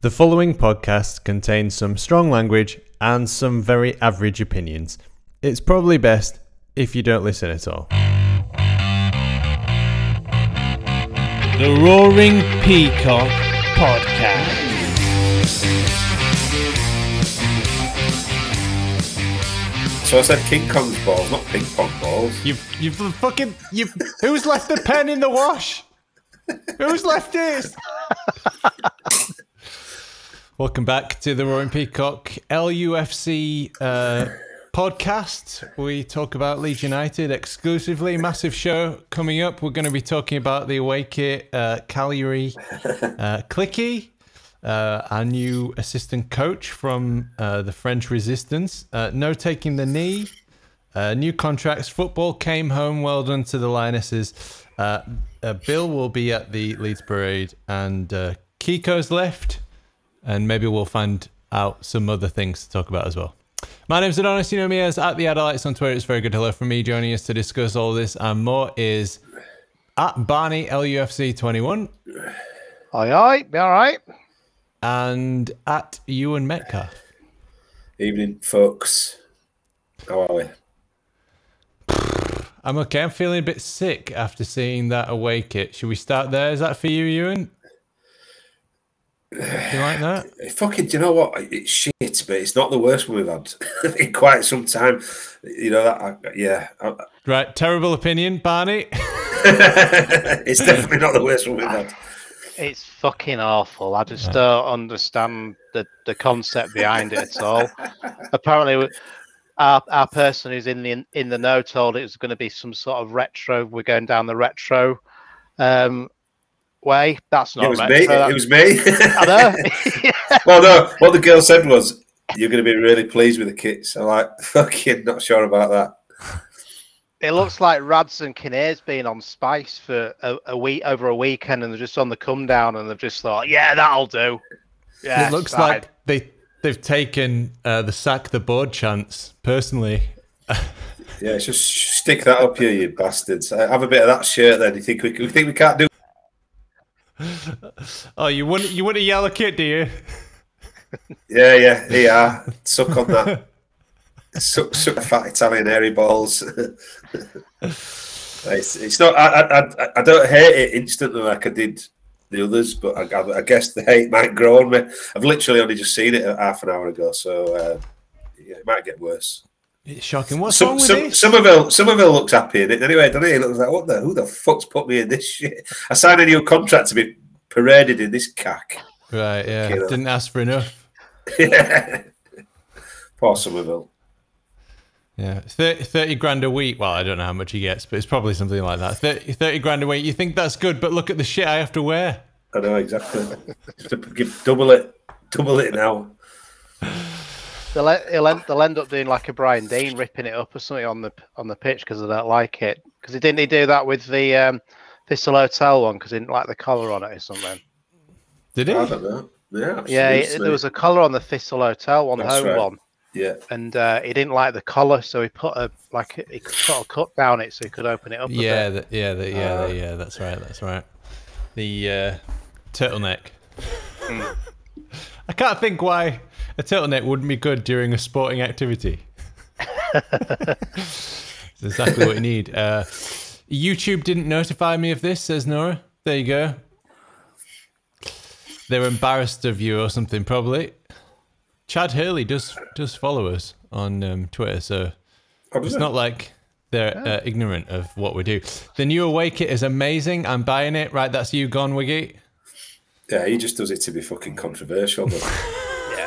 The following podcast contains some strong language and some very average opinions. It's probably best if you don't listen at all. The Roaring Peacock Podcast. So I said King Kong's balls, not ping pong balls. You've, you've fucking, you've, who's left the pen in the wash? Who's left it? Welcome back to the Roaring Peacock LUFC uh, podcast. We talk about Leeds United exclusively. Massive show coming up. We're going to be talking about the away kit, uh, Cagliari, uh, Clicky, uh, our new assistant coach from uh, the French Resistance. Uh, no taking the knee. Uh, new contracts. Football came home. Well done to the Lionesses. Bill will be at the Leeds parade, and Kiko's left, and maybe we'll find out some other things to talk about as well. My name's Adonis. You know me as at the Adelites on Twitter. It's very good hello from me. Joining us to discuss all this and more is at Barney LUFC 21 Aye, aye, be all right. and at Ewan Metcalf. Evening, folks. How are we? I'm okay. I'm feeling a bit sick after seeing that away kit. Should we start there? Is that for you, Ewan? Do you like that? Fucking, do you know what? It's shit, but it's not the worst one we've had in quite some time. You know that? I, yeah, Right. Terrible opinion, Barney. it's definitely not the worst one we've had. It's fucking awful. I just don't understand the, the concept behind it at all. Apparently, our, our person who's in the in the know told it was going to be some sort of retro. We're going down the retro um, way. That's not It was retro. me. that- It was me. I know. well, no. What the girl said was, "You're going to be really pleased with the kits." I'm like, "Fucking not sure about that." it looks like Rads and Kinnear's been on Spice for a, a week over a weekend, and they're just on the come down, and they've just thought, "Yeah, that'll do." Yeah, it looks fine. like they they've taken uh, the sack the board chance personally. Yeah, just stick that up here, you bastards. Uh, Have a bit of that shirt. Then you think we, you think we can't do? Oh, you want you want a yellow kit, do you? Yeah, yeah, yeah. Suck on that. suck, suck the fat Italian hairy balls. it's, it's not. I, I, I- don't hate it instantly like I did the others, but I, I, I guess the hate might grow on me. I've literally only just seen it half an hour ago, so uh, yeah, it might get worse. It's shocking. What's wrong with some, this? Summerville, Summerville looks happy in it anyway, doesn't he? He looks like, what the? Who the fuck's put me in this shit? I signed a new contract to be paraded in this cack. Right, yeah. You know. Didn't ask for enough. Yeah. Poor Summerville. Yeah, 30, 30 grand a week. Well, I don't know how much he gets, but it's probably something like that. 30, 30 grand a week. You think that's good, but look at the shit I have to wear. I know exactly. Just to give double it, double it now. They'll, he'll end, they'll end up doing like a Brian Deane, ripping it up or something on the on the pitch because they don't like it. Because he didn't he do that with the um, Thistle Hotel one because he didn't like the collar on it or something. Did he? I don't know. Yeah, Yeah, he- there was a collar on the Thistle Hotel one, That's home right. one, Yeah, and uh, he didn't like the collar, so he put a like he put a cut down it so he could open it up. Yeah, a bit. that, yeah, that, yeah, Uh, that, yeah. That's right. That's right. The uh, turtleneck. Hmm. I can't think why a turtleneck wouldn't be good during a sporting activity. it's exactly what you need. Uh, YouTube didn't notify me of this, says Nora. There you go. They're embarrassed of you or something, probably. Chad Hurley does does follow us on um, Twitter, so Oh, it's it? not like they're uh, ignorant of what we do. The new away kit is amazing. I'm buying it. Right, that's you gone, Wiggy. yeah. He just does it to be fucking controversial. But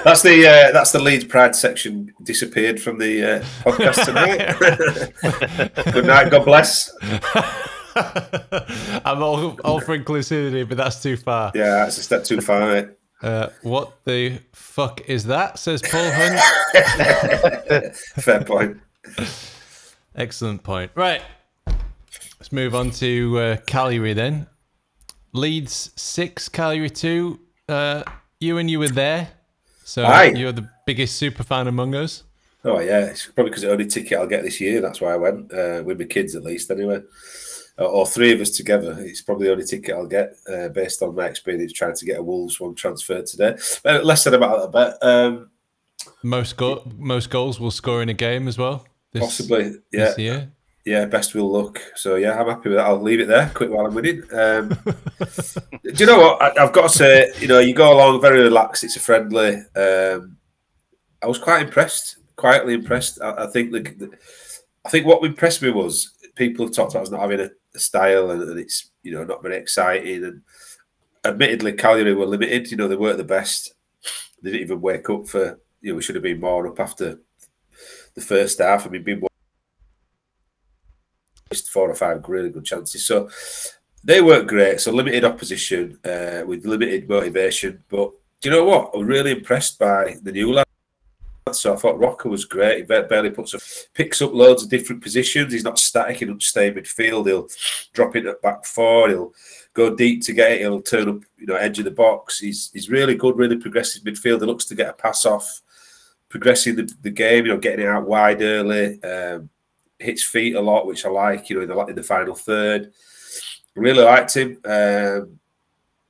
that's the uh, that's the Leeds Pride section disappeared from the uh, podcast tonight. Good night. God bless. I'm all, all for inclusivity, but that's too far. Yeah, that's a step too far. Mate. Uh, what the fuck is that? Says Paul Hunt. Fair point. Excellent point. Right. Let's move on to uh, Cagliari then. Leeds six, Cagliari two. Uh, you and you were there, so Aye. you're the biggest super fan among us. Oh yeah, it's probably because the only ticket I'll get this year. That's why I went uh, with my kids at least. Anyway, or, or three of us together. It's probably the only ticket I'll get uh, based on my experience trying to get a Wolves one transferred today. But less said about that bet. Um, Most go- most goals will score in a game as well. This, possibly, yeah. this year. Yeah, best will look. So yeah, I'm happy with that. I'll leave it there. Quick while I'm winning. Um, do you know what? I, I've got to say, you know, you go along very relaxed. It's a friendly. Um, I was quite impressed, quietly impressed. I, I think the, the, I think what impressed me was people have talked about us not having a, a style and, and it's you know not very exciting. And admittedly, Cagliari were limited. You know, they weren't the best. They didn't even wake up for. You know, we should have been more up after the first half. I mean, been four or five really good chances. So they weren't great. So limited opposition uh, with limited motivation. But do you know what? I'm really impressed by the new lad. So I thought Roca was great. He barely puts up, picks up loads of different positions. He's not static. He doesn't stay midfield. He'll drop it at back four. He'll go deep to get it. He'll turn up, you know, edge of the box. He's he's really good, really progressive midfielder. Looks to get a pass off, progressing the, the game. You know, getting it out wide early. Um, hits feet a lot, which I like. You know, in the in the final third, really liked him. Um,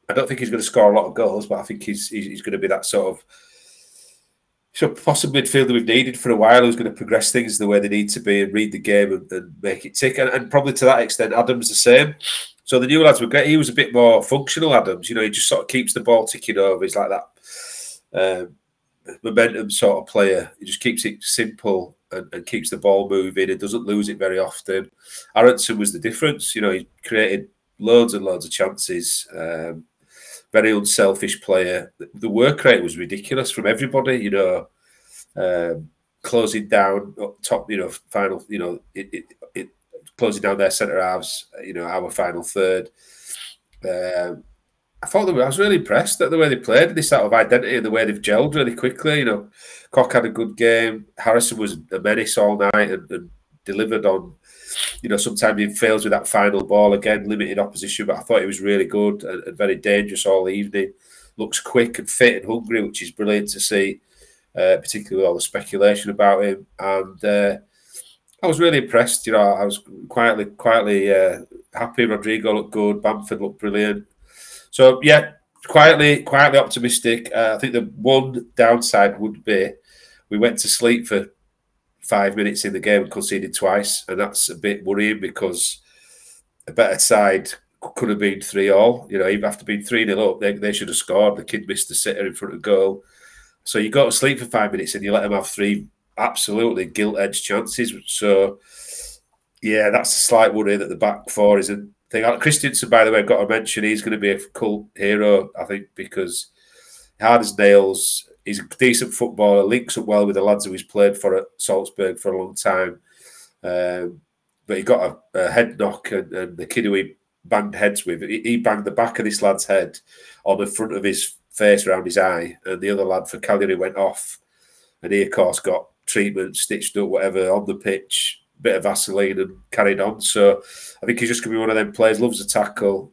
I don't think he's going to score a lot of goals, but I think he's he's, he's going to be that sort of so possibly midfielder we've needed for a while who's going to progress things the way they need to be and read the game and, and make it tick. And, and, probably to that extent, Adams the same. So the new lads were great. He was a bit more functional, Adams. You know, he just sort of keeps the ball ticking over. He's like that um, momentum sort of player. He just keeps it simple and, and, keeps the ball moving and doesn't lose it very often. Aaronson was the difference. You know, he created loads and loads of chances. Um, very unselfish player. The work rate was ridiculous from everybody. You know, um, closing down top. You know, final. You know, it, it, it closing down their centre halves. You know, our final third. Um, I thought they were, I was really impressed at the way they played, this sort of identity and the way they've gelled really quickly. You know, Koch had a good game. Harrison was a menace all night and, and delivered on you know, sometimes he fails with that final ball again, limited opposition. But I thought he was really good and, and very dangerous all evening. Looks quick and fit and hungry, which is brilliant to see, uh, particularly with all the speculation about him. And uh, I was really impressed. You know, I was quietly, quietly uh, happy. Rodrigo looked good. Bamford looked brilliant. So yeah, quietly, quietly optimistic. Uh, I think the one downside would be we went to sleep for five minutes in the game and conceded twice, and that's a bit worrying because a better side could have been three all. You know, even after being three 0 up, they, they should have scored. The kid missed the sitter in front of goal, so you go to sleep for five minutes and you let them have three absolutely gilt edged chances. So, yeah, that's a slight worry that the back four isn't. Thing. Kristensen, by the way, I've got to mention he's going to be a cult hero, I think, because hard as nails, he's a decent footballer, links up well with the lads who he's played for at Salzburg for a long time. Um, but he got a, a head knock, and, and, the kid who he banged heads with, he, he, banged the back of this lad's head on the front of his face around his eye, and the other lad for Cagliari went off, and he of course got treatment, stitched up, whatever on the pitch, bit of Vaseline, and carried on. So I think he's just going to be one of them players. Loves a tackle,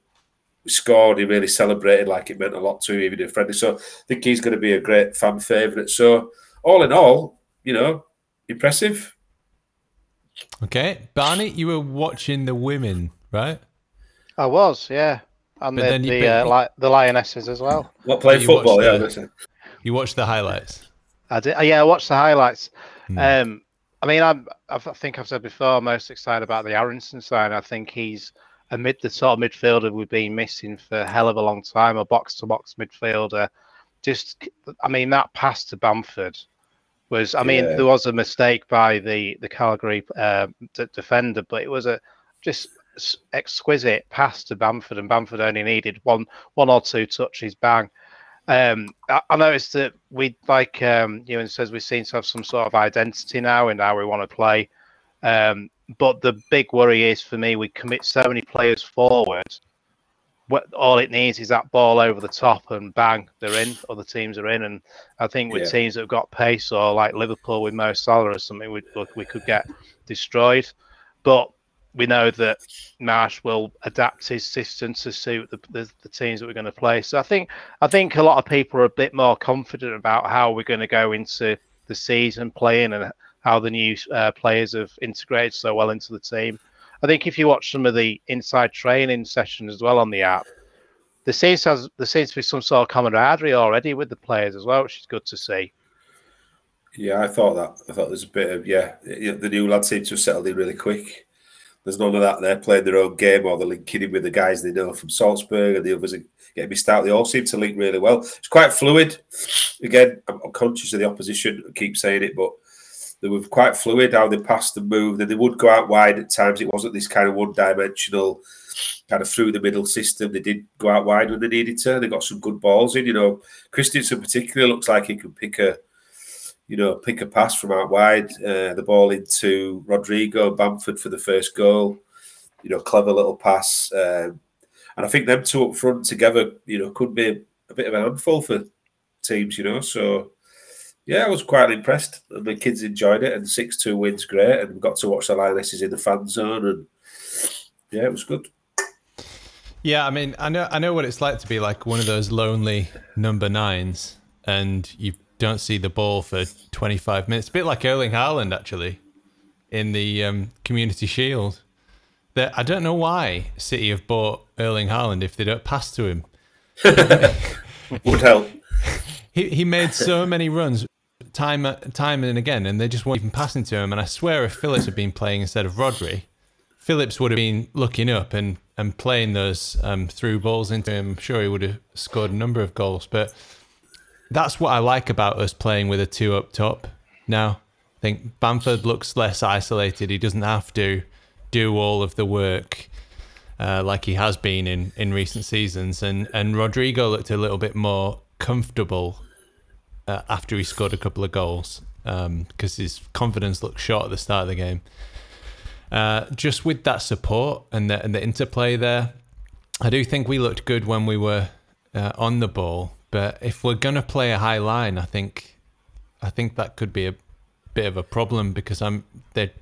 scored, he really celebrated like it meant a lot to him, even in friendly. So I think he's going to be a great fan favourite. So all in all, you know, impressive. Okay, Barney, you were watching the women, right? I was, yeah, and but the the, uh, li- the lionesses as well. What playing football? Yeah, the, you watched the highlights. I did. Yeah, I watched the highlights. Hmm. Um, I mean, I'm, I think I've said before, I'm most excited about the Aaronson side. I think he's amid the sort of midfielder we've been missing for a hell of a long time, a box to box midfielder. Just, I mean, that pass to Bamford was, I mean, yeah. there was a mistake by the the Calgary uh, d- defender, but it was a just exquisite pass to Bamford, and Bamford only needed one one or two touches, bang. Um, I, I, noticed that we like um, Ewan says we seem to have some sort of identity now in how we want to play. Um, but the big worry is for me, we commit so many players forward. What all it needs is that ball over the top and bang, they're in. Other teams are in, and I think with yeah. teams that have got pace or like Liverpool with Mo Salah or something, we we could get destroyed. But we know that Marsh will adapt his system to suit the, the, the, teams that we're going to play. So I think I think a lot of people are a bit more confident about how we're going to go into the season playing and how the new uh, players have integrated so well into the team. I think if you watch some of the inside training sessions as well on the app, there seems to there seems to be some sort of camaraderie already with the players as well, which is good to see. Yeah, I thought that. I thought there's a bit of yeah. The new lads seem to have settled in really quick. There's none of that. They're playing their own game or they're linking in with the guys they know from Salzburg and the others are getting missed out. They all seem to link really well. It's quite fluid. Again, I'm, conscious of the opposition. I keep saying it, but they were quite fluid how they passed and moved, and they would go out wide at times. It wasn't this kind of one-dimensional, kind of through the middle system. They did go out wide when they needed to. They got some good balls in. You know, Kristensen particularly looks like he can pick a, you know, pick a pass from out wide. Uh, the ball into Rodrigo Bamford for the first goal. You know, clever little pass. Um, and I think them two up front together, you know, could be a bit of an handful for teams. You know, so yeah, I was quite impressed. And the kids enjoyed it, and six two wins great, and we got to watch the Lionesses in the fan zone, and yeah, it was good. Yeah, I mean, I know, I know what it's like to be like one of those lonely number nines, and you don't see the ball for 25 minutes. A bit like Erling Haaland, actually, in the um, Community Shield. That I don't know why City have bought Erling Haaland if they don't pass to him. Would help. He he made so many runs time time and again, and they just weren't even passing to him. And I swear, if Phillips had been playing instead of Rodri, Phillips would have been looking up and and playing those um, through balls into him. I'm sure he would have scored a number of goals. But that's what I like about us playing with a two up top now. I think Bamford looks less isolated. He doesn't have to do all of the work uh, like he has been in, in recent seasons. And, and Rodrigo looked a little bit more comfortable uh, after he scored a couple of goals because um, his confidence looked short at the start of the game. Uh, just with that support and the, and the interplay there, I do think we looked good when we were uh, on the ball. But if we're gonna play a high line, I think I think that could be a bit of a problem because I'm that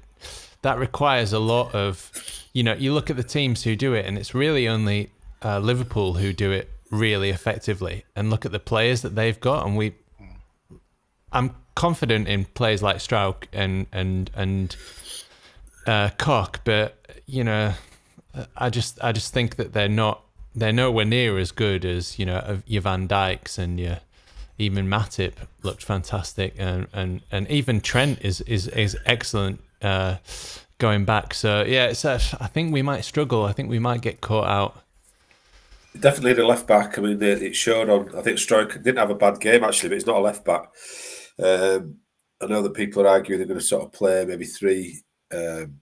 that requires a lot of you know you look at the teams who do it and it's really only uh, Liverpool who do it really effectively. And look at the players that they've got and we I'm confident in players like Struijk and and and uh, Koch, but you know, I just I just think that they're not they're nowhere near as good as you know your Van Dijks and your even Matip looked fantastic and and and even Trent is is is excellent uh, going back. So yeah, it's a, I think we might struggle. I think we might get caught out. Definitely the left back. I mean, it showed on. I think Struijk didn't have a bad game actually, but he's not a left back. Um, I know that people are arguing they're going to sort of play maybe three, um,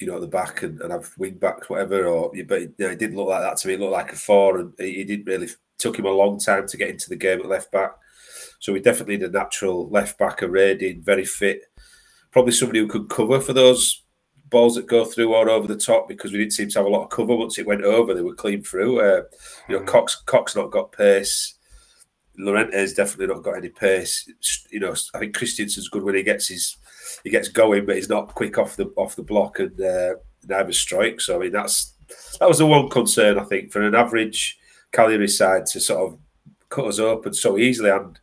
you know, at the back and, and have wing backs, whatever. Or but you know, it didn't look like that to me. It looked like a four, and he didn't really. Took him a long time to get into the game at left back. So we definitely need a natural left back, a raiding, very fit, probably somebody who could cover for those balls that go through or over the top because we didn't seem to have a lot of cover once it went over. They were clean through. Uh, you know, mm. Koch Koch not got pace. Llorente's definitely not got any pace. You know, I think Kristensen's good when he gets his he gets going, but he's not quick off the off the block and uh, neither strikes. So I mean, that's that was the one concern I think for an average Cagliari side to sort of cut us open so easily. And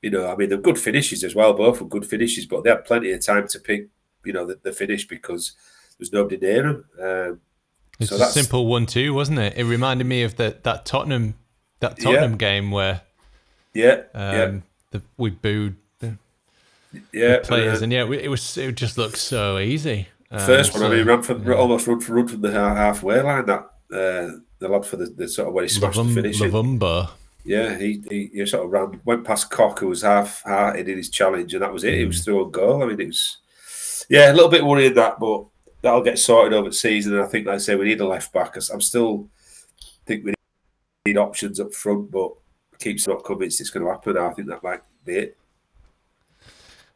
you know, I mean, they're good finishes as well. Both were good finishes, but they had plenty of time to pick you know the, the finish because there's nobody near them. Um, it's so a simple one-two, wasn't it? It reminded me of the, that Tottenham that Tottenham yeah. game where yeah, um, yeah. The, we booed yeah players, and, uh, and yeah, it was it just looked so easy. Um, first one, so, I mean, from yeah. almost run from run from the halfway line. That uh, the lad for the, the sort of where he smashed Lavum, the finish. Lavumba. Yeah, he, he, he sort of ran went past Koch, who was half hearted in his challenge, and that was it. Mm. He was through a goal. I mean, it was yeah, a little bit worried that, but that'll get sorted over the season. And I think, like I say, we need a left back. I'm still think we need options up front, but keeps not convinced it's going to happen. I think that might be it.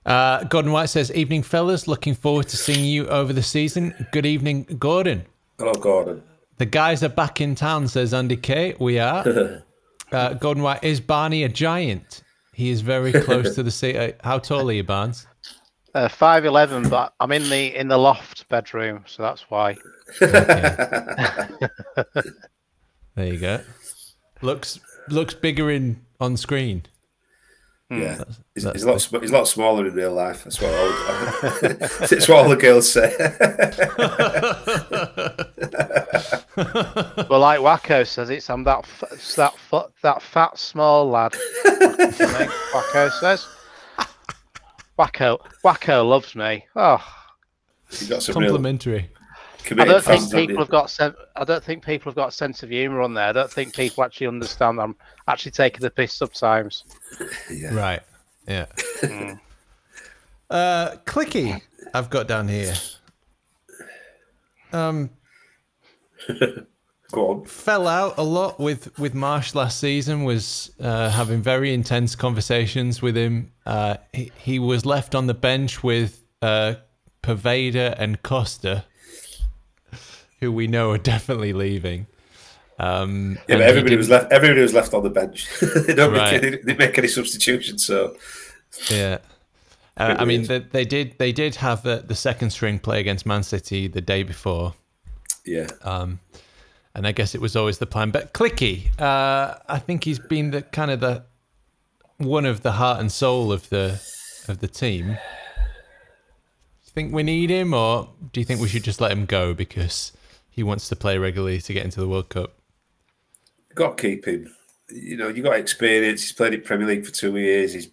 Uh, Gordon White says, "Evening, fellas. Looking forward to seeing you over the season. Good evening, Gordon. Hello, Gordon. The guys are back in town," says Andy K. We are. uh, Gordon White is Barney a giant? He is very close to the sea. Uh, how tall are you, Barnes? Uh, five eleven, but I'm in the in the loft bedroom, so that's why. Okay. there you go. Looks looks bigger in on screen. Hmm. Yeah, That's- he's, that's he's a lot. sm- He's a lot smaller in real life. That's what all. That's what all the girls say. Well, like Wacko says, it's I'm that f- it's that f- that fat small lad. Like Wacko says. Wacko Wacko loves me. Oh, You've got some real Complimentary. I don't think people have got sen- I don't think people have got a sense of humour on there. I don't think people actually understand. I'm actually taking the piss sometimes. Yeah. Right. Yeah. Mm. uh, Clicky, I've got down here. Um, Go on. fell out a lot with with Marsh last season. Was uh, having very intense conversations with him. Uh, he, he was left on the bench with uh, Paveda and Costa, who we know are definitely leaving. Um, Yeah, but everybody was left. Everybody was left on the bench. they don't Right. make any, they make any substitutions. So Yeah. Uh, I mean, they, they did. They did have the, the second string play against Man City the day before, yeah, um, and I guess it was always the plan. But Clicky, uh, I think he's been the kind of the one of the heart and soul of the of the team. Do you think we need him, or do you think we should just let him go because he wants to play regularly to get into the World Cup? got to keep him. You know, you got experience. He's played in Premier League for two years. He's.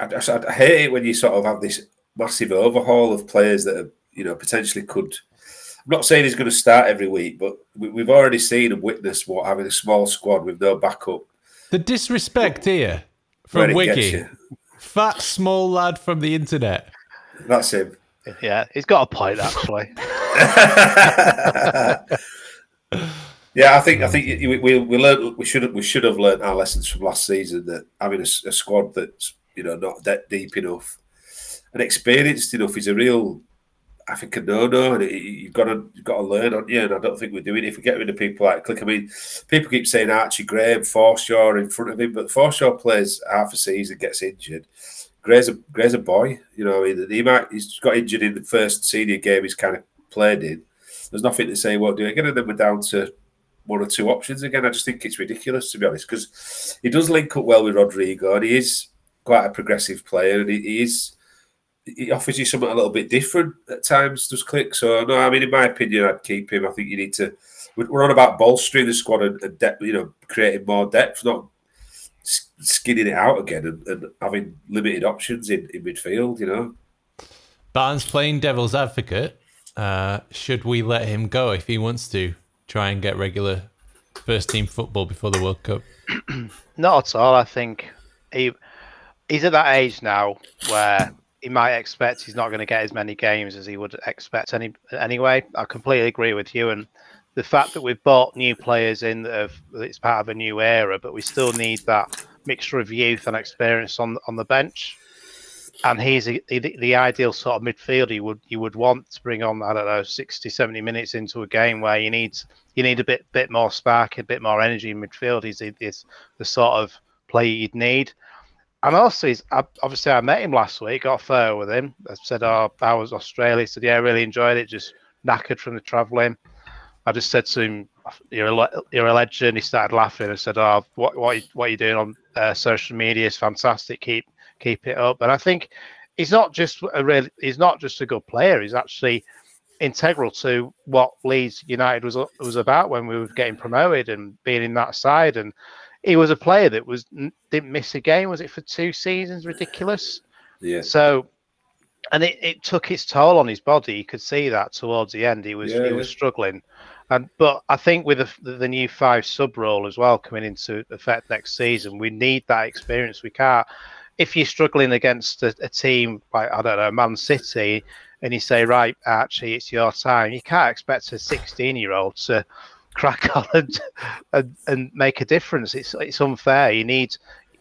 I, I, I hate it when you sort of have this massive overhaul of players that are, you know, potentially could. I'm not saying he's going to start every week, but we, we've already seen and witnessed what having a small squad with no backup. The disrespect here where from Wiggy, you. fat small lad from the internet. That's him. Yeah, he's got a point actually. Yeah, I think I think we we, we learned we should have, we should have learned our lessons from last season that having a squad that's you know not that deep enough and experienced enough is a real I think a no no and it, you've got to you've got to learn on you and I don't think we're doing it. If we get rid of people like Klich, I mean, people keep saying Archie Graham, Forshaw in front of him, but Forshaw plays half a season, gets injured. Gray's a Gray's a boy, you know. I mean, he might he's got injured in the first senior game he's kind of played in. There's nothing to say won't do again, and then we're down to one or two options again. I just think it's ridiculous to be honest because he does link up well with Rodrigo, and he is quite a progressive player, and he, he is he offers you something a little bit different at times. Does Klich so no, I mean in my opinion, I'd keep him. I think you need to. We're we're on about bolstering the squad and, and depth, you know, creating more depth, not skinning it out again and, and having limited options in, in midfield. You know, Barnes playing devil's advocate. Uh, should we let him go if he wants to try and get regular first team football before the World Cup? Not at all. I think he he's at that age now where he might expect he's not going to get as many games as he would expect any anyway. I completely agree with you, and the fact that we've bought new players in that it's part of a new era, but we still need that mixture of youth and experience on on the bench. And he's the, the, the ideal sort of midfielder you would you would want to bring on. I don't know 60, 70 minutes into a game where you need you need a bit bit more spark, a bit more energy in midfield. He's, he's the sort of player you'd need. And also, he's obviously I met him last week, got a photo with him. I said, "Oh, how was Australia?" He said, "Yeah, I really enjoyed it. Just knackered from the travelling." I just said to him, "You're a you're a legend." He started laughing. I said, "Oh, what what you- what are you doing on uh, social media is fantastic. Keep keep it up." And I think he's not just a real he's not just a good player. He's actually integral to what Leeds United was was about when we were getting promoted and being in that side. And he was a player that was didn't miss a game. Was it for two seasons? Ridiculous. yeah, So, and it, it took its toll on his body. You could see that towards the end. He was Yeah, he yeah. was struggling. And but I think with the, the, the new five sub role as well coming into effect next season, we need that experience. We can't if you're struggling against a, a team like I don't know Man City, and you say right, actually it's your time. You can't expect a 16 year old to crack on and, and and make a difference. It's it's unfair. You need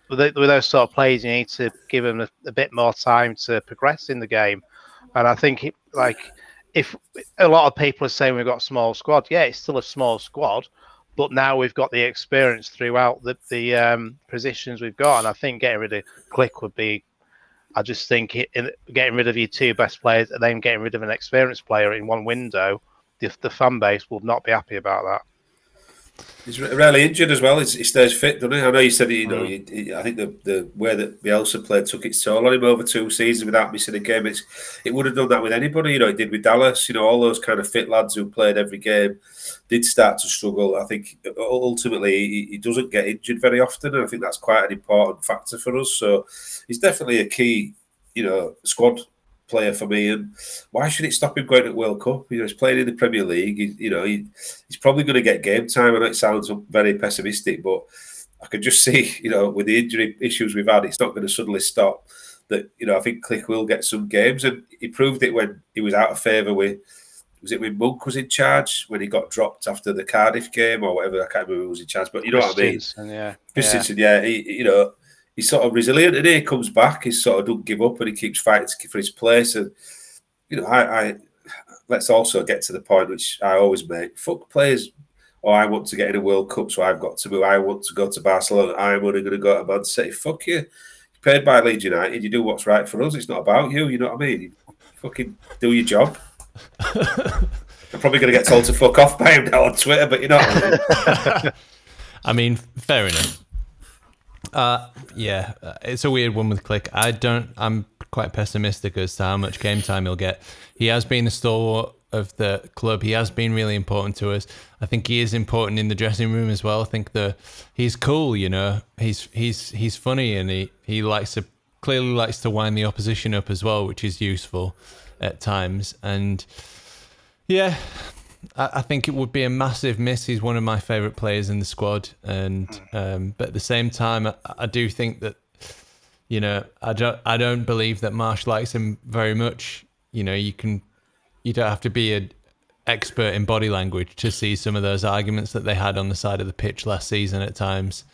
with, those sort of players, you need to give them a, a bit more time to progress in the game. And I think it, like if a lot of people are saying we've got a small squad, yeah, it's still a small squad, but now we've got the experience throughout the the um, positions we've got, and I think getting rid of Klich would be. I just think it, in, getting rid of your two best players and then getting rid of an experienced player in one window, the, the fan base will not be happy about that. He's rarely injured as well. He's, he stays fit, doesn't he? I know you said, you know, Mm. he, he- I think the, the way that Bielsa played took its toll on him over two seasons without missing a game. It's, it would have done that with anybody, you know, it did with Dallas. You know, all those kind of fit lads who played every game did start to struggle. I think ultimately he, he doesn't get injured very often, and I think that's quite an important factor for us. So he's definitely a key, you know, squad player for me. And why should it stop him going to World Cup? You know, he's playing in the Premier League. He, you know, he, he's probably going to get game time. I know it sounds very pessimistic, but I could just see, you know, with the injury issues we've had, it's not going to suddenly stop. That you know, I think Klich will get some games, and he proved it when he was out of favour with. Was it when Monk was in charge when he got dropped after the Cardiff game or whatever? I can't remember who was in charge, but you know what I mean. Christiansen, yeah. yeah. Yeah, he, you know, he's sort of resilient and he comes back. He sort of don't give up and he keeps fighting for his place. And you know, I, I let's also get to the point which I always make: fuck players. Oh, I want to get in a World Cup, so I've got to move. I want to go to Barcelona. I'm only going to go to Man City. Fuck you. You're paid by Leeds United. You do what's right for us. It's not about you. You know what I mean? You fucking do your job. I'm probably going to get told to fuck off by him now on Twitter, but you know. What I mean? I mean, fair enough. Uh, yeah, uh, it's a weird one with Klich. I don't. I'm quite pessimistic as to how much game time he'll get. He has been a stalwart of the club. He has been really important to us. I think he is important in the dressing room as well. I think the he's cool. You know, he's he's he's funny and he he likes to clearly likes to wind the opposition up as well, which is useful at times. And yeah, I, think it would be a massive miss. He's one of my favourite players in the squad, and um, but at the same time, I, I do think that you know I don't I don't believe that Marsh likes him very much. You know, you can you don't have to be an expert in body language to see some of those arguments that they had on the side of the pitch last season at times,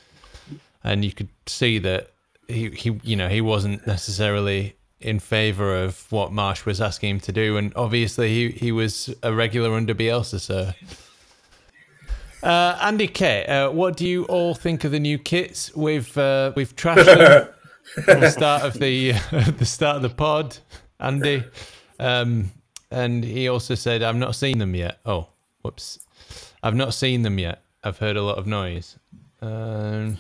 and you could see that he he you know he wasn't necessarily in favour of what Marsh was asking him to do, and obviously he, he was a regular under Bielsa. So, uh, Andy K, uh, what do you all think of the new kits? We've uh, we've trashed them from the start of the the start of the pod, Andy, um, and he also said, "I've not seen them yet." Oh, whoops, I've not seen them yet. I've heard a lot of noise. Um,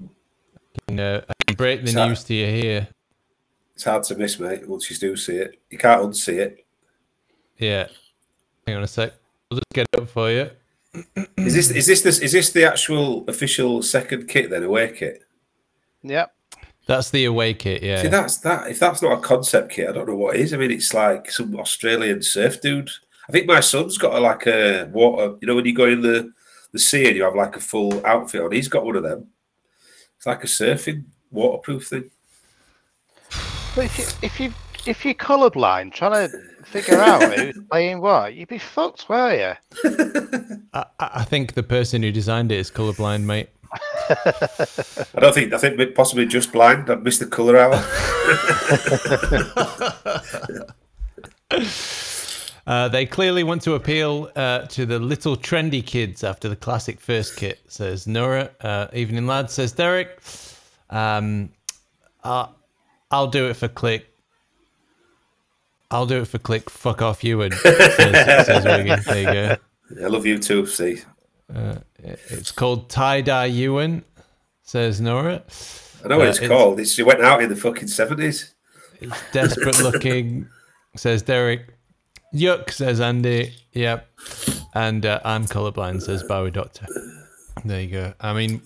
I can, uh, I can break the Sorry. news to you here. It's hard to miss, mate. Once you do see it, you can't unsee it. Yeah. Hang on a sec. I'll just get it up for you. Is this is this this is this the actual official second kit then away kit? Yep. That's the away kit, yeah. See, that's that. If that's not a concept kit, I don't know what is. I mean, it's like some Australian surf dude. I think my son's got a, like a water. You know, when you go in the the sea and you have like a full outfit on, he's got one of them. It's like a surfing waterproof thing. But if you if you if you're colourblind, trying to figure out who's playing what, you'd be fucked, were you? I, I I think the person who designed it is colorblind, mate. I don't think. I think possibly just blind. I've missed the colour hour. Uh, they clearly want to appeal uh, to the little trendy kids after the classic first kit, says Nora. Uh, Evening lad, says Derek. Um, uh, I'll do it for Klich. I'll do it for Klich. Fuck off, Ewan. Says, says Wigan. There you go. I love you too. See, It's called tie dye Ewan, says Nora. I know what Uh, it's, it's- called. It's, it went out in the fucking seventies. It's desperate looking, says Derek. Yuck, says Andy. Yep. And uh, I'm colorblind, says Bowie Doctor. There you go. I mean,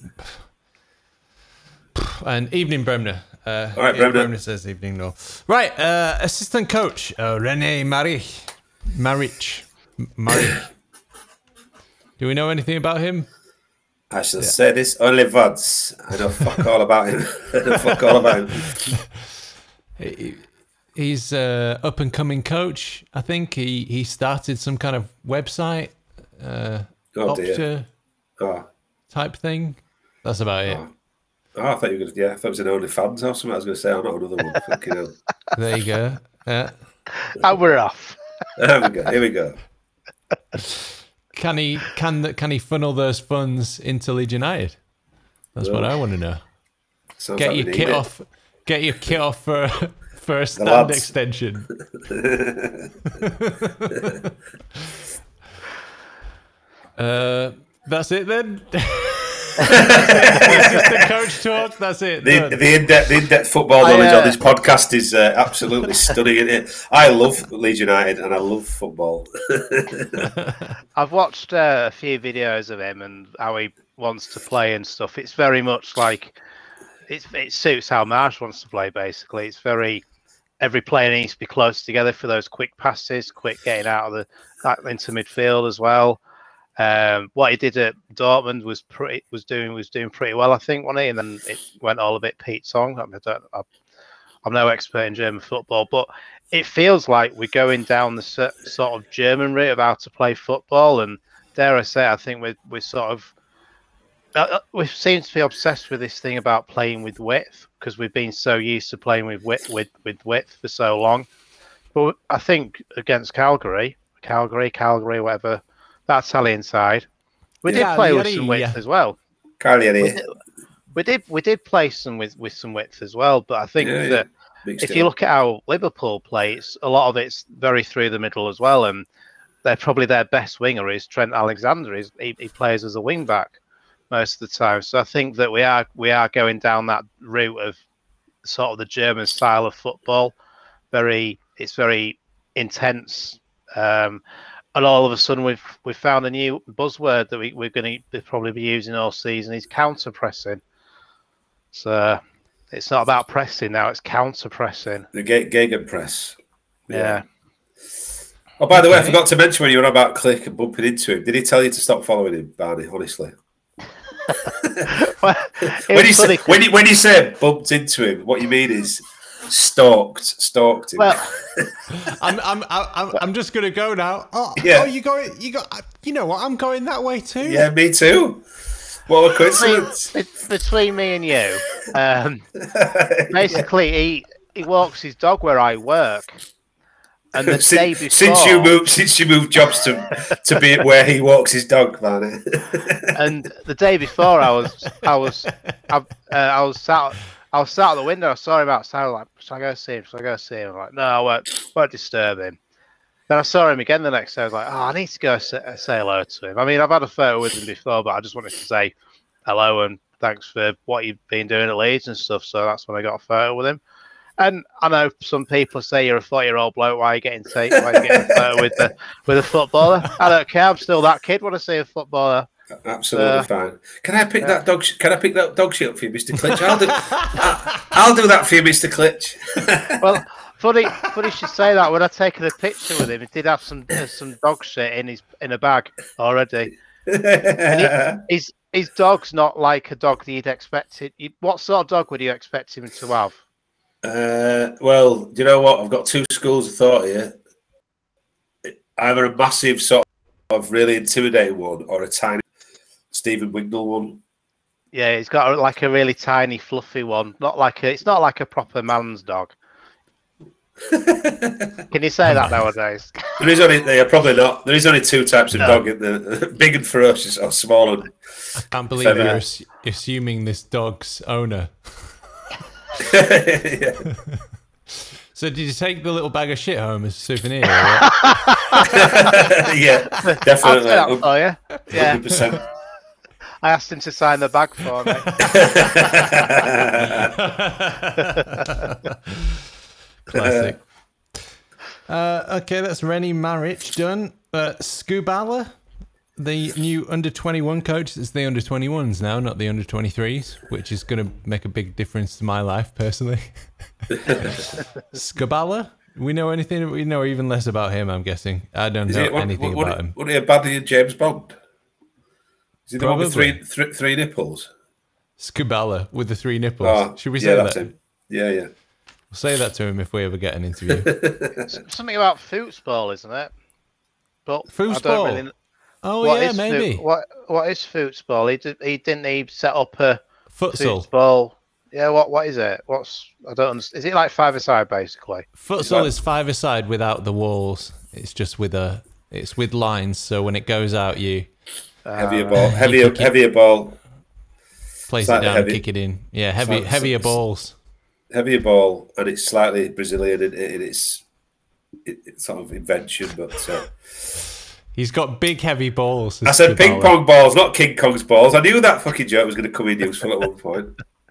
and evening Bremner. Uh, All right, yeah, Bremner. says evening no. Right, uh, assistant coach uh, Rene Maric. Maric. Maric. Do we know anything about him? I shall say this only once. I know fuck all about him. Fuck all about him. He- He's uh, up and coming coach. I think he he started some kind of website, uh, Oh dear. Opta Oh. type thing. That's about it. Oh, I thought you were going to, yeah, I thought it was an OnlyFans or something. I was going to say, oh, not another one. Fucking hell. There you go. Yeah. And we're off. There we go. Here we go. Can he can the, can he funnel those funds into Leeds United? That's what I want to know. Sounds Get like your kit it. off. Get your kit off for for a stand extension. Uh, that's it then. This is the coach talk. That's it. The, done. the in-depth, the in-depth football I, knowledge uh, on this podcast is uh, absolutely stunning. It? I love Leeds United and I love football. I've watched uh, a few videos of him and how he wants to play and stuff. It's very much like it's, it suits how Marsh wants to play. Basically, it's very every player needs to be close together for those quick passes, quick getting out of the that into midfield as well. Um, what he did at Dortmund was pretty was doing was doing pretty well, I think, wasn't he? And then it went all a bit Pete Tong. I, mean, I don't, I, I'm no expert in German football, but it feels like we're going down the so- sort of German route of how to play football. And dare I say, I think we're we're sort of uh, uh, we seem to be obsessed with this thing about playing with width because we've been so used to playing with width with, with width for so long. But I think against Calgary, Calgary, Calgary, whatever, that Italian side, we did play with some width yeah. as well. Cagliari, We did, we did we did play some with with some width as well. But I think Yeah, yeah. that mixed if you look at how Liverpool play, it's a lot of it's very through the middle as well, and they're probably their best winger is Trent Alexander. He's, he, he plays as a wing back most of the time. So I think that we are we are going down that route of sort of the German style of football. Very, it's very intense, um, and all of a sudden we've we've found a new buzzword that we, we're going to probably be using all season. Is counter pressing. So it's not about pressing now; it's counter pressing. the Ge- Gegenpress. Yeah. Oh, by the way, I forgot to mention when you were about Klich and bumping into him. Did he tell you to stop following him, Barney? Honestly, Well, when was you funny say when you when you say bumped into him, what you mean is stalked, stalked him. Well, I'm, I'm, I'm, I'm just gonna go now. Oh, Yeah. oh, you going? You got? You know what? I'm going that way too. yeah, me too. What a between, coincidence! be- between me and you, um, basically, he he walks his dog where I work, and the day since, before, since you moved, since you moved jobs to to be where he walks his dog, Barney. and the day before, I was I was I, uh, I was sat I was sat at the window. I saw him outside. I was like, should I go see him? Should I go see him? I'm like, no, I won't, won't disturb him. Then I saw him again the next day. I was like, oh, I need to go say, say hello to him. I mean, I've had a photo with him before, but I just wanted to say hello and thanks for what you've been doing at Leeds and stuff. So that's when I got a photo with him. And I know some people say you're a 40 year old bloke. Why are you getting take? Why are you getting a photo with the with a footballer? I don't care. I'm still that kid. Want to see a footballer? Absolutely Uh, fine. Can I pick that dog? Can I pick that dog shit up for you, Mister Klitsch? I'll do. I, I'll do that for you, Mister Klitsch. Well, funny, funny you should say that. When I taken a picture with him, he did have some uh, some dog shit in his in a bag already. His his dog's not like a dog that you'd expect it. you- What sort of dog would you expect him to have? Uh, well, do you know what? I've got two schools of thought here. Either a massive sort of really intimidating one, or a tiny Stephen Wignall one. Yeah, he's got a, like a really tiny, fluffy one. Not like a, it's not like a proper man's dog. Can you say that nowadays? There is only, yeah, probably not. There is only two types of No. dog: the, big and ferocious, or small and. I can't believe Feather. you're ass- assuming this dog's owner. yeah. So did you take the little bag of shit home as a souvenir? or what? yeah, I'll say definitely. that for you. Yeah, 100%. I asked him to sign the bag for me. Classic. Uh, okay, that's Rennie Maric done. Uh, Skubala, the new under 21 coach. It's the under 21s now, not the under 23s, which is going to make a big difference to my life personally. Skubala, we know anything? We know even less about him, I'm guessing. I don't Is know it, what, anything what, about him. What are you badly in James Bond? Is he the one with Probably. three, three, three nipples? Skubala with the three nipples. Oh, Should we yeah, say that's that? him. Yeah, yeah. We'll say that to him if we ever get an interview. Something about football, isn't it? But I don't really. kn- Oh, what yeah, maybe. Foot, what what is football? He did, he didn't he set up a Futsal. football. Yeah, what what is it? What's I don't understand. Is it like five aside basically? Futsal that- is five aside without the walls. It's just with a. It's with lines, so when it goes out, you Heavier Uh, ball, heavier, kick heavier ball, place it down, heavy. kick it in. Yeah, heavy, Slightly- heavier balls. heavier ball, and it's slightly Brazilian in, in its, it, it's sort of invention, but uh, He's got big, heavy balls. I said ping pong balls, not King Kong's balls. I knew that fucking joke was going to come in useful at one point.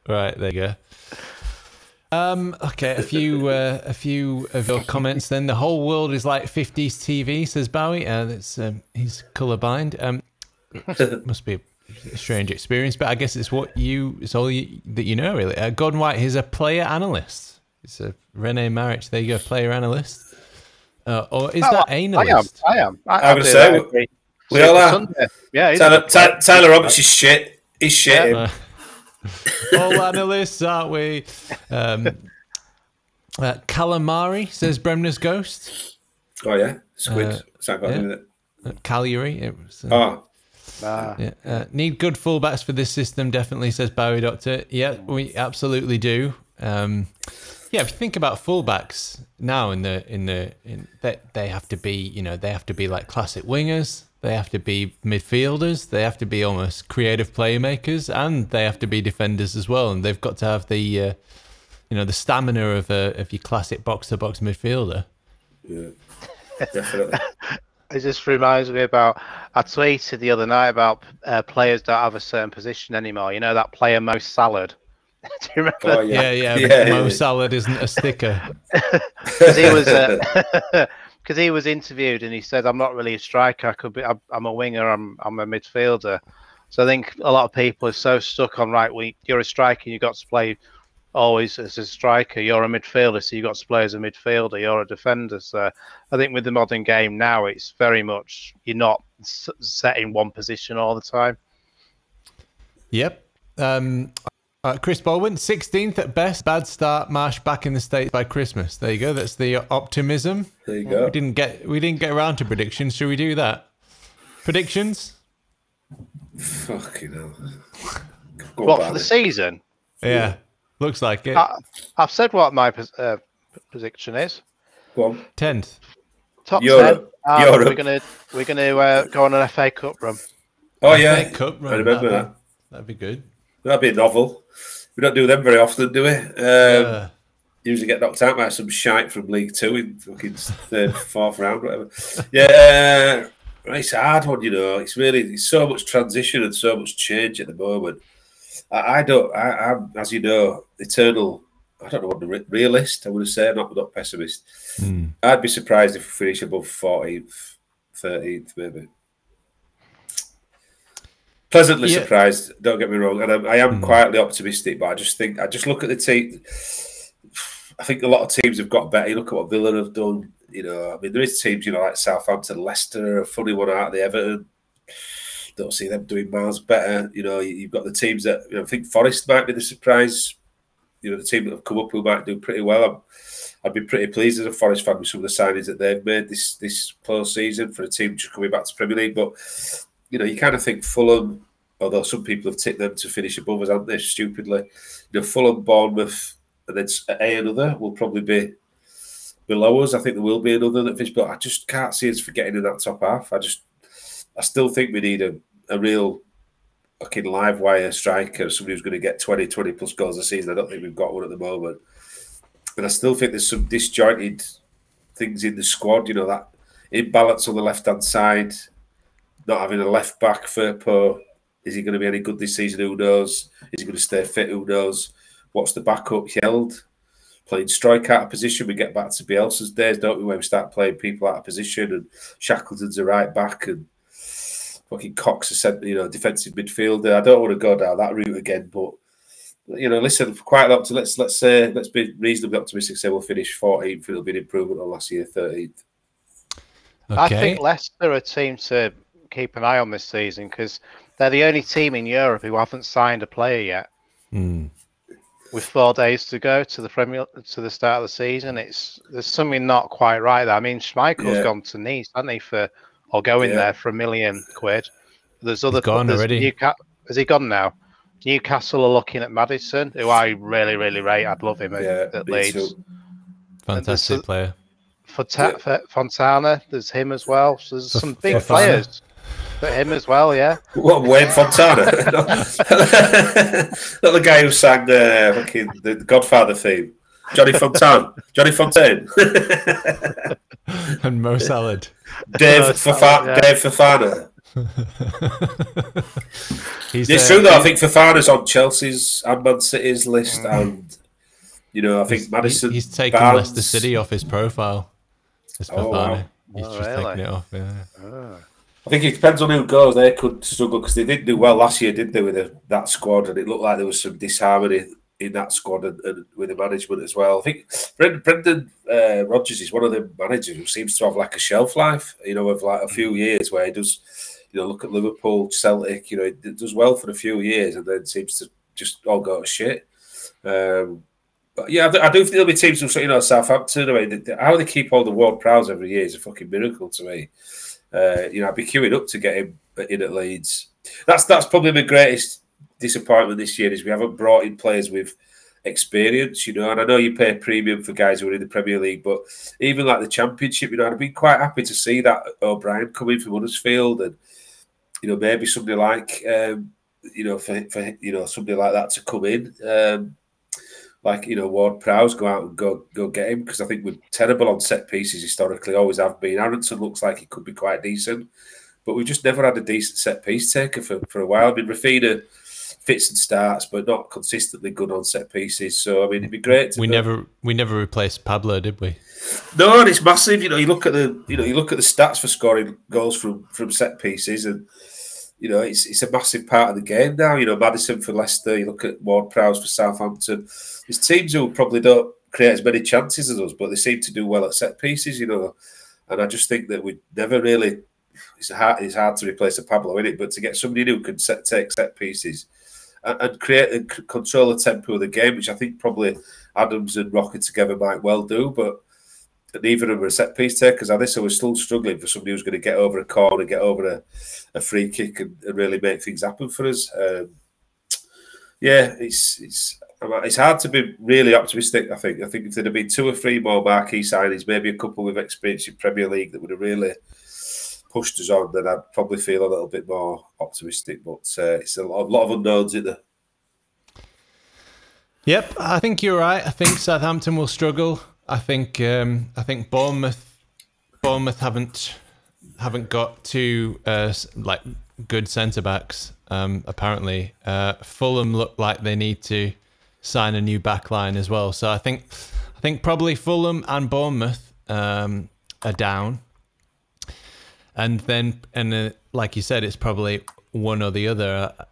Right there you go. Um, okay, a few uh, a few of your comments. Then the whole world is like 50s TV, says Bowie. Uh, that's um, he's colorblind. Um, must be a strange experience, but I guess it's what you it's all you, that you know really. Uh, Gordon White, he's a player analyst. It's a Rene Maric. There you go, player analyst. Uh, or is Oh, that I am. analyst? I am. I, I'm I gonna say, that every we all are. Sunday. Yeah, he's Tyler, Ty- Tyler Roberts is shit. He's shit. Uh, all analysts, aren't we? Um, uh, calamari says Bremner's ghost. oh yeah, squid. uh, What's that got to do yeah. it? Uh, Cagliari. It was, uh, Oh, Ah. Yeah, uh, need good fullbacks for this system, definitely, says Bowie Doctor. Yeah, we absolutely do. Um, yeah, if you think about fullbacks now in the in the in that they have to be, you know, they have to be like classic wingers, they have to be midfielders, they have to be almost creative playmakers, and they have to be defenders as well. And they've got to have the, uh, you know, the stamina of a of your classic box to box midfielder. yeah, definitely. It just reminds me about I tweeted the other night about uh, players don't have a certain position anymore. You know that player Mo Salad. Do you remember? Oh Yeah, yeah, yeah. Mo yeah. Salad isn't a sticker. Because he was because he was interviewed and he said, "I'm not really a striker. I could be. I'm, I'm a winger. I'm I'm a midfielder." So I think a lot of people are so stuck on right. We you're a striker. You have got to play always as a striker. You're a midfielder, so you've got to play as a midfielder. You're a defender. So I think with the modern game now, it's very much you're not set in one position all the time. Yep. Um, uh, Chris Baldwin, 16th at best. Bad start. Marsh back in the States by Christmas. There you go. That's the optimism. There you go. We didn't get we didn't get around to predictions. Should we do that? Predictions? Fucking hell. Go What on, for the Barney. season? Yeah. Looks like it. I, I've said what my pos- uh, prediction is. Go on. 10th. Top Europe. ten. and Europe. We're gonna we're gonna uh, go on an FA Cup run. Oh yeah, FA Cup run, I remember that'd that. That'd be good. That'd be novel. We don't do them very often, do we? Um, Uh, usually get knocked out by some shite from League Two in fucking third, fourth round, whatever. Yeah, uh, it's a hard one, you know. It's really it's so much transition and so much change at the moment. I, I don't. I, I'm, as you know, eternal. I don't know what the realist. I would say, not not pessimist. hmm. I'd be surprised if we finish above fourteenth, thirteenth, maybe. Pleasantly Yeah. surprised. Don't get me wrong, and I'm, I am Mm. quietly optimistic. But I just think I just look at the team. I think a lot of teams have got better. You look at what Villa have done. You know, I mean, there is teams, you know, like Southampton, Leicester, a funny one out of the Everton. Don't see them doing miles better. You know, you- you've got the teams that you know. I think Forest might be the surprise. You know, the team that have come up who might do pretty well. I'm, I'd be pretty pleased as a Forest fan with some of the signings that they've made this this season for a team just coming back to Premier League. But you know, you kind of think Fulham, although some people have tipped them to finish above us, haven't they? Stupidly, you know, Fulham, Bournemouth, and then a another will probably be below us. I think there will be another that finishes, but I just can't see us for getting in that top half. I just, I still think we need a, a real fucking live wire striker, somebody who's going to get 20, 20 plus goals a season. I don't think we've got one at the moment. And I still think there's some disjointed things in the squad, you know, that imbalance on the left hand side, not having a left back Firpo. Is he going to be any good this season? Who knows? Is he going to stay fit? Who knows? What's the backup? Held playing strike out of position. We get back to Bielsa's days, don't we? Where we start playing people out of position and Shackleton's a right back and fucking Cox a centre, you know, defensive midfielder. I don't want to go down that route again, but you know, listen, quite up to let's let's say let's be reasonably optimistic. Say we'll finish 14th. It'll be an improvement on last year, 13th. I think Leicester are a team to keep an eye on this season because they're the only team in Europe who haven't signed a player yet. Hmm. With four days to go to the Premier to the start of the season, it's there's something not quite right there. I mean, Schmeichel's Yeah. gone to Nice, hasn't he, for or going Yeah. there for a million quid. There's other gone there's already. Newca- has he gone now? Newcastle are looking at Maddison, who I really, really rate. I'd love him at, Yeah, at Leeds. too. Fantastic There's- player. Fonta- F- Fontana, there's him as well. So there's F- some big Fofana. players. But him as well, yeah. What Wayne Fontana? not, not the guy who sang fucking the Godfather theme. Johnny Fontaine, Johnny Fontaine, and Mo Salad. Dave Mo Fafa- Salad, yeah. Dave Fafana. He's, It's uh, true though. I think Fafana's on Chelsea's and Man City's list, and you know, I think he's- Maddison. He's taken Barnes- Leicester City off his profile. This Oh, wow. He's Oh, just really? taking it off. Yeah. I think it depends on who goes. They could struggle because they didn't do well last year, didn't they, with the, that squad? And it looked like there was some disharmony in that squad and, and with the management as well. I think Brendan, Brendan uh, Rodgers is one of the managers who seems to have like a shelf life, you know, of like a few years where he does, you know, look at Liverpool, Celtic, you know, he does well for a few years and then seems to just all go to shit. Um, but yeah, I do, I do think there'll be teams who, you know, Southampton. I mean, how they keep all the world crowds every year is a fucking miracle to me. Uh, you know, I'd be queuing up to get him in at Leeds. That's that's probably the greatest disappointment this year is we haven't brought in players with experience. You know, and I know you pay a premium for guys who are in the Premier League, but even like the Championship, you know, I'd be quite happy to see that O'Brien come in from Huddersfield and you know maybe somebody like um, you know for, for you know somebody like that to come in. Um, like you know Ward Prowse go out and go go get him because I think we're terrible on set pieces historically, always have been. Aaronson looks like he could be quite decent, but we've just never had a decent set piece taker for, for a while. I mean, Raphinha fits and starts, but not consistently good on set pieces. So I mean, it'd be great. To We never we never replaced Pablo, did we? no, and it's massive. You know, you look at the you know you look at the stats for scoring goals from from set pieces, and you know it's it's a massive part of the game now. You know, Maddison for Leicester. You look at Ward Prowse for Southampton. There's teams who probably don't create as many chances as us, but they seem to do well at set pieces. You know, and I just think that we never really. It's hard. It's hard to replace a Pablo in it, but to get somebody who can set, take set pieces and, create and control the tempo of the game, which I think probably Adams and Roca together might well do, but neither of them are set piece takers. Are they? So we're still struggling for somebody who's going to get over a corner, get over a, a free kick, and, and really make things happen for us. Um, yeah, it's it's it's hard to be really optimistic. I think. I think if there'd have been two or three more marquee signings, maybe a couple with experience in Premier League that would have really pushed us on, then I'd probably feel a little bit more optimistic. But uh, it's a lot, a lot of unknowns in there. Yep, I think you're right. I think Southampton will struggle. I think um, I think Bournemouth Bournemouth haven't haven't got two uh, like good centre backs. Um, apparently, uh, Fulham look like they need to sign a new back line as well. So I think I think probably Fulham and Bournemouth um, are down, and then and uh, like you said, it's probably one or the other. Uh,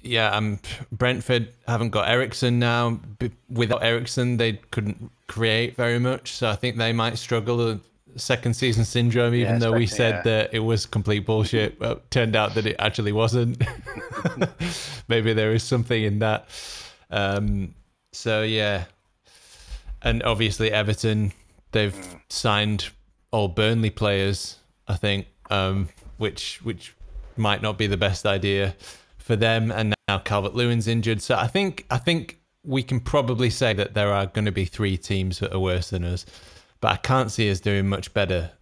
yeah, um, Brentford haven't got Eriksen now. B- Without Eriksen, they couldn't create very much. So I think they might struggle. Second season syndrome, even Yeah, though we said yeah. that it was complete bullshit, but turned out that it actually wasn't. Maybe there is something in that. Um, so yeah, and obviously Everton, they've signed all Burnley players, I think, um, which which might not be the best idea for them. And now Calvert Lewin's injured, so I think I think we can probably say that there are going to be three teams that are worse than us, but I can't see us doing much better.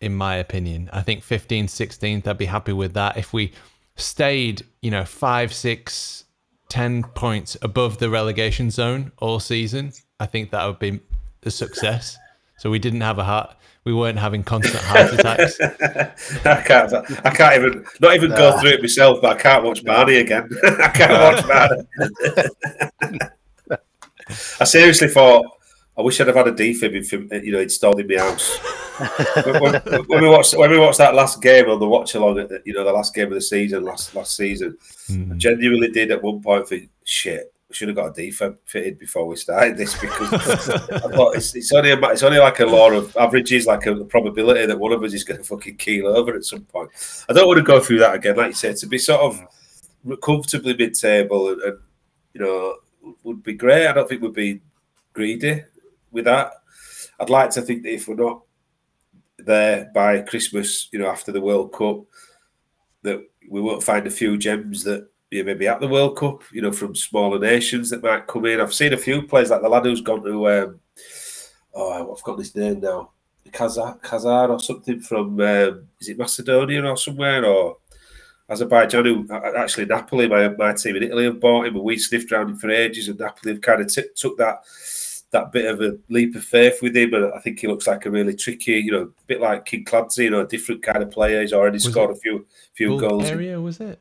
In my opinion, I think 15th, 16th, I'd be happy with that. If we stayed, you know, five, six, 10 points above the relegation zone all season, I think that would be a success. So we didn't have a heart, we weren't having constant heart attacks. I can't. I can't even. Not even go through it myself. But I can't watch Barney again. I can't watch Barney. I seriously thought. I wish I'd have had a defib, in, you know, installed in my house. when, when- when we watched when we watched that last game on the watch along, the, you know, the last game of the season, last last season, I hmm. genuinely did at one point think, shit, should have got a defib fitted before we started this because it's, it's only it's only like a law of averages, like a probability that one of us is going to fucking keel over at some point. I don't want to go through that again, like you said, to be sort of comfortably mid-table and, and you know would be great. I don't think we'd be greedy with that. I'd like to think that if we're not there by Christmas, you know, after the World Cup, that we won't find a few gems that know, maybe at the World Cup, you know, from smaller nations that might come in. I've seen a few players like the lad who's gone to, um, oh, I've got his name now, Kazar, Kazar or something from, um, is it Macedonia or somewhere? Or Azerbaijan, who actually Napoli, my my team in Italy, have bought him, and we sniffed around him for ages, and Napoli have kind of t- took that that bit of a leap of faith with him, and I think he looks like a really tricky, you know, a bit like Kinkladze, you know, a different kind of player. He's already Was scored a few few goals. Bulgaria was it?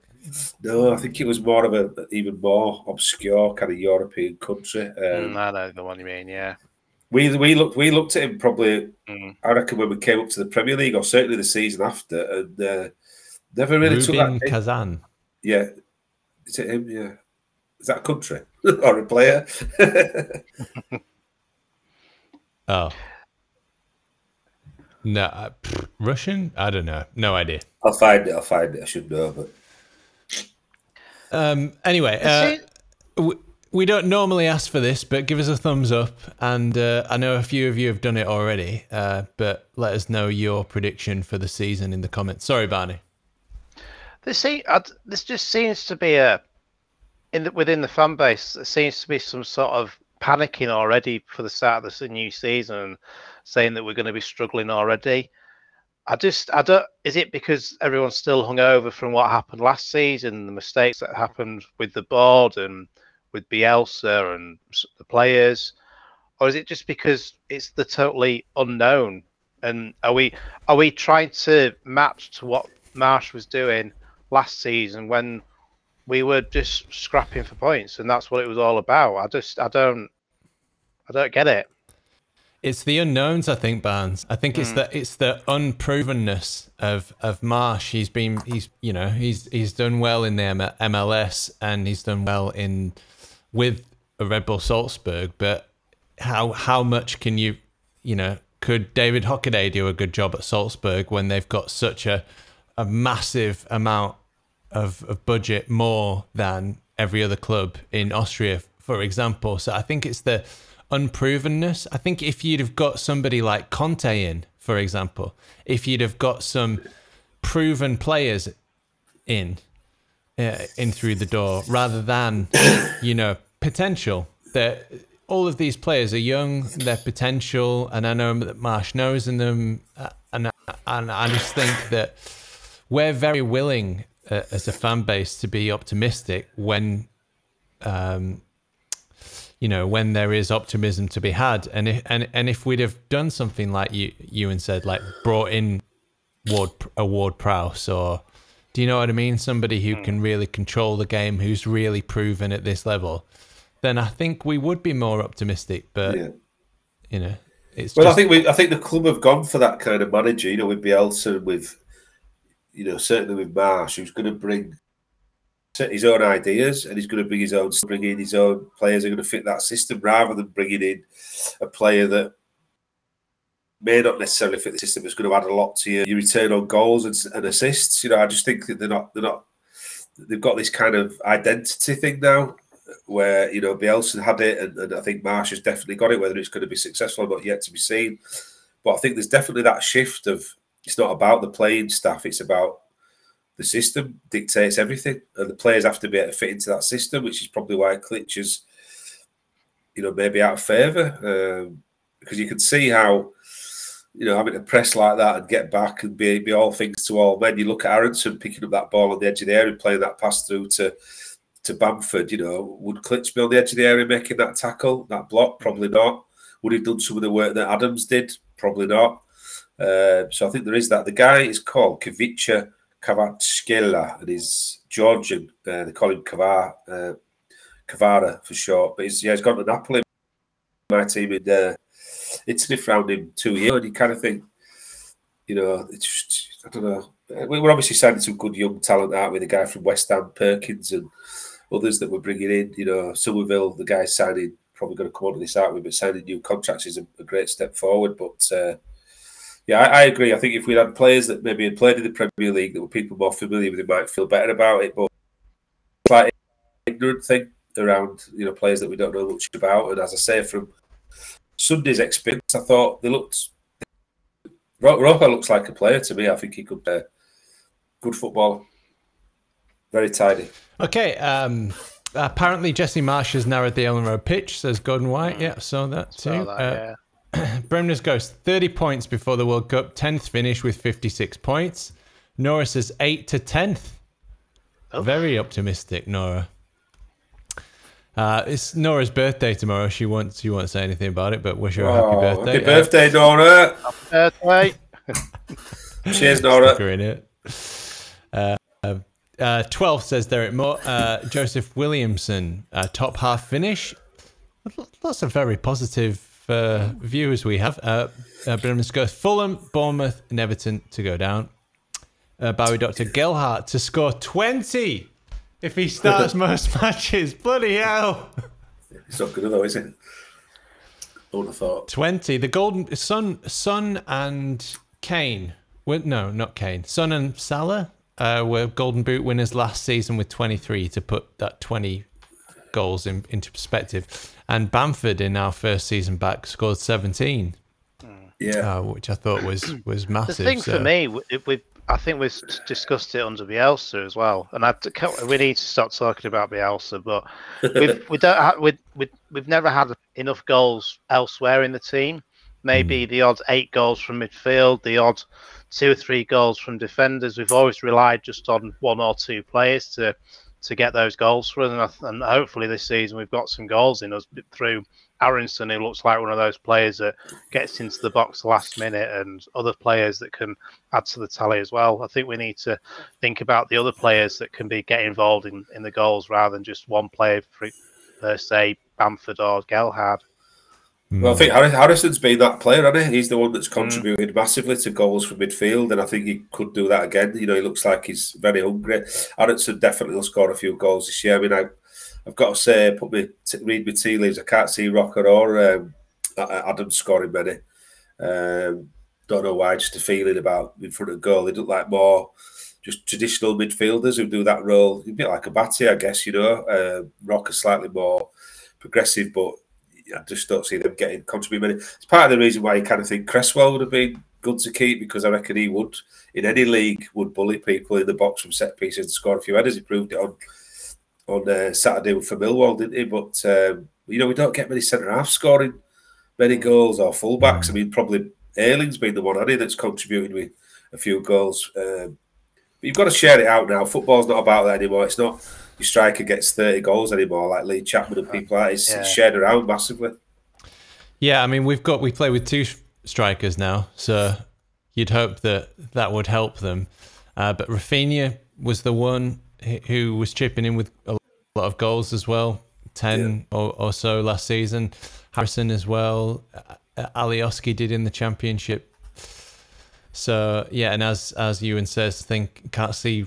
No, I think it was more of a even more obscure kind of European country. Um, Mm, I know the one you mean. Yeah. We we looked we looked at him probably. Mm. I reckon when we came up to the Premier League, or certainly the season after, and uh, never really took Rubin that. Kazan. Yeah, is it him? Yeah, is that a country or a player? Oh. No, uh, pff, Russian? I don't know. No idea. I'll find it. I'll find it. I should know, but Um, anyway, uh, we, we don't normally ask for this, but give us a thumbs up. And uh, I know a few of you have done it already, uh, but let us know your prediction for the season in the comments. Sorry, Barney. This see, I, this just seems to be a in the, within the fan base. There seems to be some sort of panicking already for the start of the new season, saying that we're going to be struggling already. I just, I don't. Is it because everyone's still hungover from what happened last season, the mistakes that happened with the board and with Bielsa and the players, or is it just because it's the totally unknown? And are we, are we trying to match to what Marsh was doing last season when we were just scrapping for points, and that's what it was all about. I just, I don't, I don't get it. It's the unknowns, I think, Barnes. I think it's mm. the it's the unprovenness of of Marsh. He's been he's you know he's he's done well in the M- MLS and he's done well in with a Red Bull Salzburg, but how how much can you you know could David Hockaday do a good job at Salzburg when they've got such a a massive amount of, of budget more than every other club in Austria, for example. So I think it's the unprovenness. I think if you'd have got somebody like Conte in, for example, if you'd have got some proven players in uh, in through the door rather than you know potential that all of these players are young they're potential and i know that marsh knows in them uh, and, and i just think that we're very willing uh, as a fan base to be optimistic when um you know when there is optimism to be had and if and, and if we'd have done something like you you and said like brought in ward a ward prowse or do you know what i mean somebody who hmm. can really control the game who's really proven at this level then i think we would be more optimistic but yeah. you know it's Well, just, I think we, I think the club have gone for that kind of manager. You know, with Bielsa, with you know, certainly with Marsh, who's going to bring his own ideas and he's going to bring his own, bring in his own players are going to fit that system, rather than bringing in a player that may not necessarily fit the system. Is going to add a lot to your, your return on goals and, and assists. You know, I just think that they're not, they're not, they've got this kind of identity thing now where you know Bielsa had it, and, and I think Marsh has definitely got it. Whether it's going to be successful or not, yet to be seen. But I think there's definitely that shift of it's not about the playing staff; it's about the system dictates everything, and the players have to be able to fit into that system, which is probably why Klich is, you know, maybe out of favour um, because you can see how. You know, having to press like that and get back and be, be all things to all men. You look at Aaronson picking up that ball on the edge of the area playing that pass through to to Bamford, you know, would Klich be on the edge of the area making that tackle, that block? Probably not. Would he have done some of the work that Adams did? Probably not. Uh, so I think there is that. The guy is called Khvicha Kvaratskhelia and he's Georgian. Uh, they call him Kavar, uh, Kavara for short. But he's, yeah, he's gone to Napoli. My team in uh, Italy found him two years, and you kind of think, you know, it's just, I don't know. We were obviously signing some good young talent out with the guy from West Ham, Perkins, and others that we're bringing in. You know, Summerville, the guy signing, probably going to come on to this out with, but signing new contracts is a, a great step forward. But uh, yeah, I, I, agree. I think if we had players that maybe had played in the Premier League that were people more familiar with, it might feel better about it. But it's like an ignorant thing around you know players that we don't know much about. And as I say, from Sunday's experience, I thought they looked. Roca looks like a player to me. I think he could play good football. Very tidy. Okay. Um, apparently, Jesse Marsh has narrowed the Elland Road pitch, says Gordon White. Yeah, saw that too. Saw that, Uh, yeah. Bremner's Ghost, 30 points before the World Cup, 10th finish with 56 points. Norris is 8 to 10th Oh. Very optimistic, Nora. Uh, it's Nora's birthday tomorrow. She won't. She won't say anything about it, but wish her a happy Oh, birthday. Happy birthday, Nora. Happy Birthday. Cheers, Uh, Nora. in it. Uh, uh, 12 says Derek Moore. Uh, Joseph Williamson, uh, top half finish. Lots of very positive uh, viewers we have. Uh, uh, goes Fulham, Bournemouth, and Everton to go down. Uh, Bowie Dr. Gelhardt to score 20 if he starts most matches. Bloody hell. It's not good though, is it? I would have thought. 20. The Golden Sun, Son and Kane. Well, no, not Kane. Son and Salah uh, were Golden Boot winners last season with 23 to put that 20 goals in, into perspective. And Bamford in our first season back scored 17, Yeah. uh, which I thought was was massive. The massive. thing so- for me, we, we I think we've discussed it under Bielsa as well, and I we need to stop talking about Bielsa, but we've we don't ha- we, we we've never had enough goals elsewhere in the team. Maybe the odd eight goals from midfield, the odd two or three goals from defenders. We've always relied just on one or two players to to get those goals for us, and, hopefully this season we've got some goals in us through Aaronson, who looks like one of those players that gets into the box last minute, and other players that can add to the tally as well. I think we need to think about the other players that can be get involved in, in the goals rather than just one player per se, Bamford or Gelhardt. Well, I think Harrison's been that player, hasn't he? He's the one that's contributed massively to goals from midfield, and I think he could do that again. You know, he looks like he's very hungry. Harrison definitely will score a few goals this year. I mean, I, I've got to say, put me t- read my tea leaves. I can't see Roca or um, A- Adams scoring many. Um, don't know why. Just a feeling about in front of goal. They look like more just traditional midfielders who do that role. A bit like a Batty, I guess. You know, uh, Roca slightly more progressive, but I just don't see them getting contribute many. It's part of the reason why you kind of think Cresswell would have been good to keep because I reckon he would in any league would bully people in the box from set pieces and score a few headers. He proved it on on uh, Saturday for Millwall, didn't he? But um, you know we don't get many centre halves scoring many goals or fullbacks. I mean, probably Ayling's been the one, he, that's contributed with a few goals. Um, but you've got to share it out now. Football's not about that anymore. It's not your striker gets 30 goals anymore, like Lee Chapman and people like that. It's, Yeah. it's shared around massively. Yeah, I mean, we've got we play with two strikers now, so you'd hope that that would help them. Uh, but Raphinha was the one who- who was chipping in with a lot of goals as well, ten or, or so last season. Harrison as well. Alioski did in the championship. So yeah, and as as Ewan says, think can't see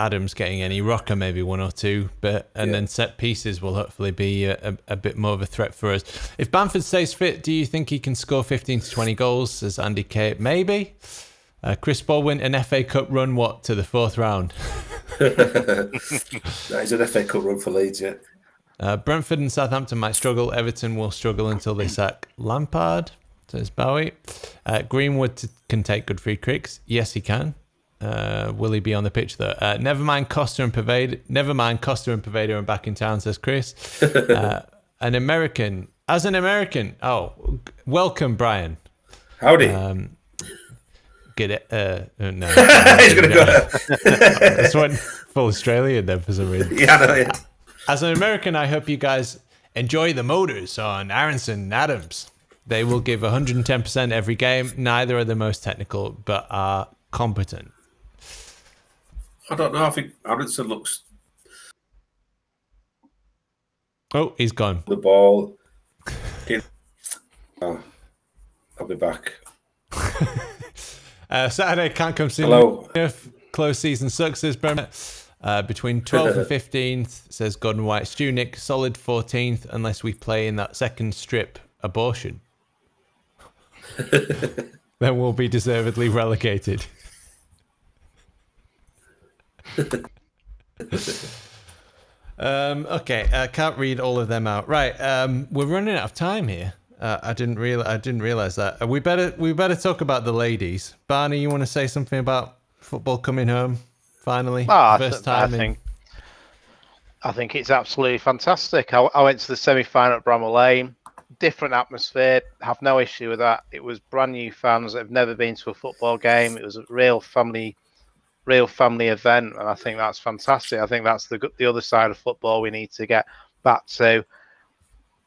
Adams getting any Roca, maybe one or two, but and Yeah. then set pieces will hopefully be a, a, a bit more of a threat for us. If Bamford stays fit, do you think he can score 15 to 20 goals? As Andy Kay, maybe. Uh, Chris Baldwin, an FA Cup run, what to the fourth round? That is an FA Cup run for Leeds, yeah. Uh, Brentford and Southampton might struggle. Everton will struggle until they sack Lampard, says Bowie. Uh, Greenwood t- can take good free kicks. Yes, he can. Uh, will he be on the pitch though? Uh, never mind Costa and Poveda. Never mind Costa and Poveda are back in town, says Chris. Uh, an American, as an American. Oh, welcome, Brian. Howdy. Um, get it? Uh, uh, no, He's going to go. this one full Australian then for some reason. yeah, know, yeah. As an American, I hope you guys enjoy the motors on Aaronson and Adams. They will give 110% every game. Neither are the most technical, but are competent. I don't know. I think Aaronson looks Oh, he's gone. the ball. Oh, I'll be back. Uh, Saturday can't come soon. Hello. enough. Close season sucks, says Bremer. Uh, between 12th and 15th, says Gordon White. Stu Nick, solid 14th, unless we play in that second strip abortion. then we'll be deservedly relegated. Um, okay, I can't read all of them out. Right, um, we're running out of time here. Uh, I didn't real I didn't realize that. Uh, we better we better talk about the ladies. Barney, you want to say something about football coming home finally? Oh, First th- I time in- think I think it's absolutely fantastic. I, I went to the semi-final at Bramall Lane. Different atmosphere. Have no issue with that. It was brand new fans that have never been to a football game. It was a real family real family event, and I think that's fantastic. I think that's the the other side of football we need to get back to.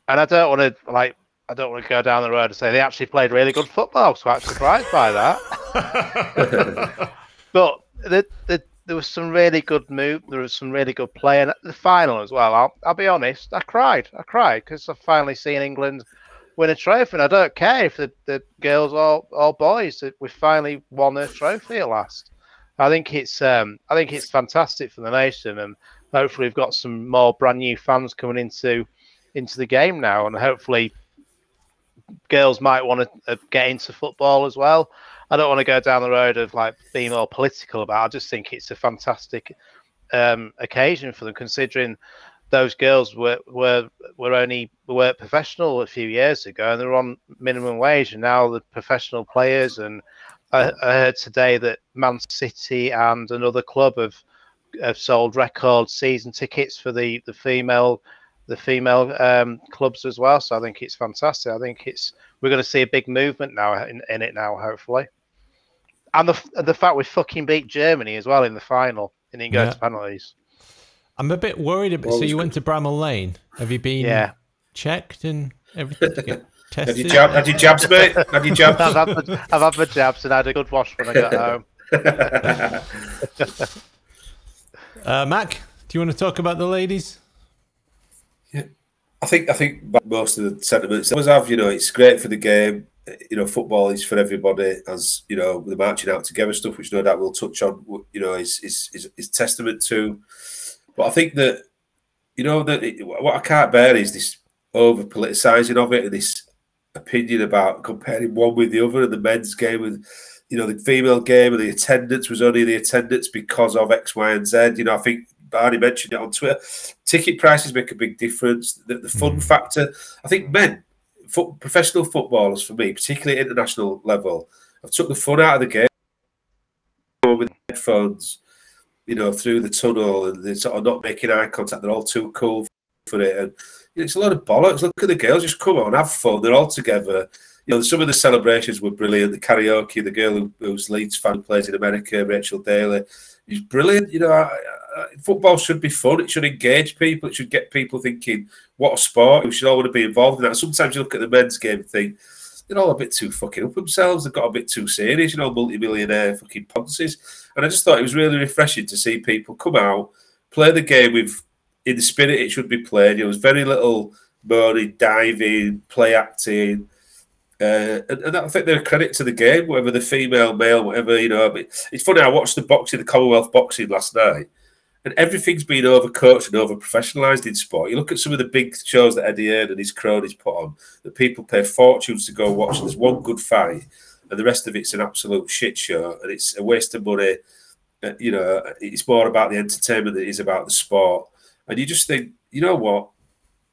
And I don't want to like I don't want to go down the road and say they actually played really good football. So I'm surprised by that. but the, the, there was some really good move. There was some really good play, and the final as well. I'll, I'll be honest. I cried. I cried because I've finally seen England win a trophy, and I don't care if the, the girls or, or boys. We finally won a trophy at last. I think it's um, I think it's fantastic for the nation, and hopefully we've got some more brand new fans coming into into the game now, and hopefully girls might want to uh, get into football as well. I don't want to go down the road of like being all political about. It. I just think it's a fantastic um, occasion for them, considering those girls were were were only were professional a few years ago, and they're on minimum wage, and now the professional players. And I, I heard today that Man City and another club have have sold record season tickets for the the female the female um, clubs as well. So I think it's fantastic. I think it's we're going to see a big movement now in, in it now, hopefully and the the fact we fucking beat Germany as well in the final and then go yeah. to penalties. I'm a bit worried. About, so you went to Bramall Lane. Have you been yeah. checked and everything to get tested? Have you, jab- had you jabs, mate? Have you jabs? I've, had my, I've had my jabs and I had a good wash when I got home. uh, Mac, do you want to talk about the ladies? Yeah, I think I think most of the sentiments I always have. You know, it's great for the game you know, football is for everybody, as you know, the marching out together stuff, which no doubt we'll touch on. You know, is is is, is testament to. But I think that you know that what I can't bear is this over politicizing of it this opinion about comparing one with the other and the men's game with you know the female game and the attendance was only the attendance because of X, Y, and Z. You know, I think Barney mentioned it on Twitter. Ticket prices make a big difference. The, the fun mm. factor. I think men foot, professional footballers for me, particularly international level, have took the fun out of the game with headphones, you know, through the tunnel and they're sort of not making eye contact. They're all too cool for it. And it's a lot of bollocks. Look at the girls, just come on, have fun. They're all together. You know, some of the celebrations were brilliant. The karaoke, the girl who, who's Leeds fan plays in America, Rachel Daly, is brilliant. You know, I, I, football should be fun. It should engage people. It should get people thinking, what a sport. We should all want to be involved in that. Sometimes you look at the men's game and think, they're all a bit too fucking up themselves. They've got a bit too serious, you know, multi-millionaire fucking ponces. And I just thought it was really refreshing to see people come out, play the game with in the spirit it should be played. There was very little moaning, diving, play acting. Uh, and, and I think they're a credit to the game, whether the female, male, whatever, you know. It's funny, I watched the boxing, the Commonwealth boxing last night, and everything's been overcoached and over professionalized in sport. You look at some of the big shows that Eddie Hearn and his cronies put on that people pay fortunes to go watch. There's one good fight, and the rest of it's an absolute shit show, and it's a waste of money. Uh, you know, it's more about the entertainment than it is about the sport. And you just think, you know what?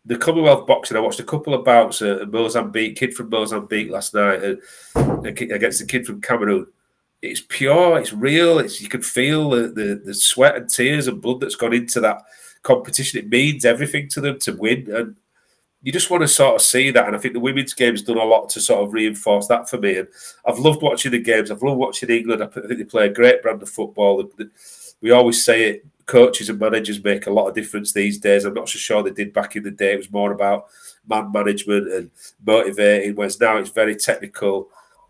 The Commonwealth boxing, I watched a couple of bouts at Mozambique, kid from Mozambique last night, uh, and against the kid from Cameroon it's pure, it's real. It's you can feel the, the, the sweat and tears and blood that's gone into that competition. It means everything to them to win, and you just want to sort of see that. And I think the women's game's done a lot to sort of reinforce that for me. And I've loved watching the games. I've loved watching England. I think they play a great brand of football. We always say it. Coaches and managers make a lot of difference these days. I'm not so sure they did back in the day. It was more about man management and motivating, whereas now it's very technical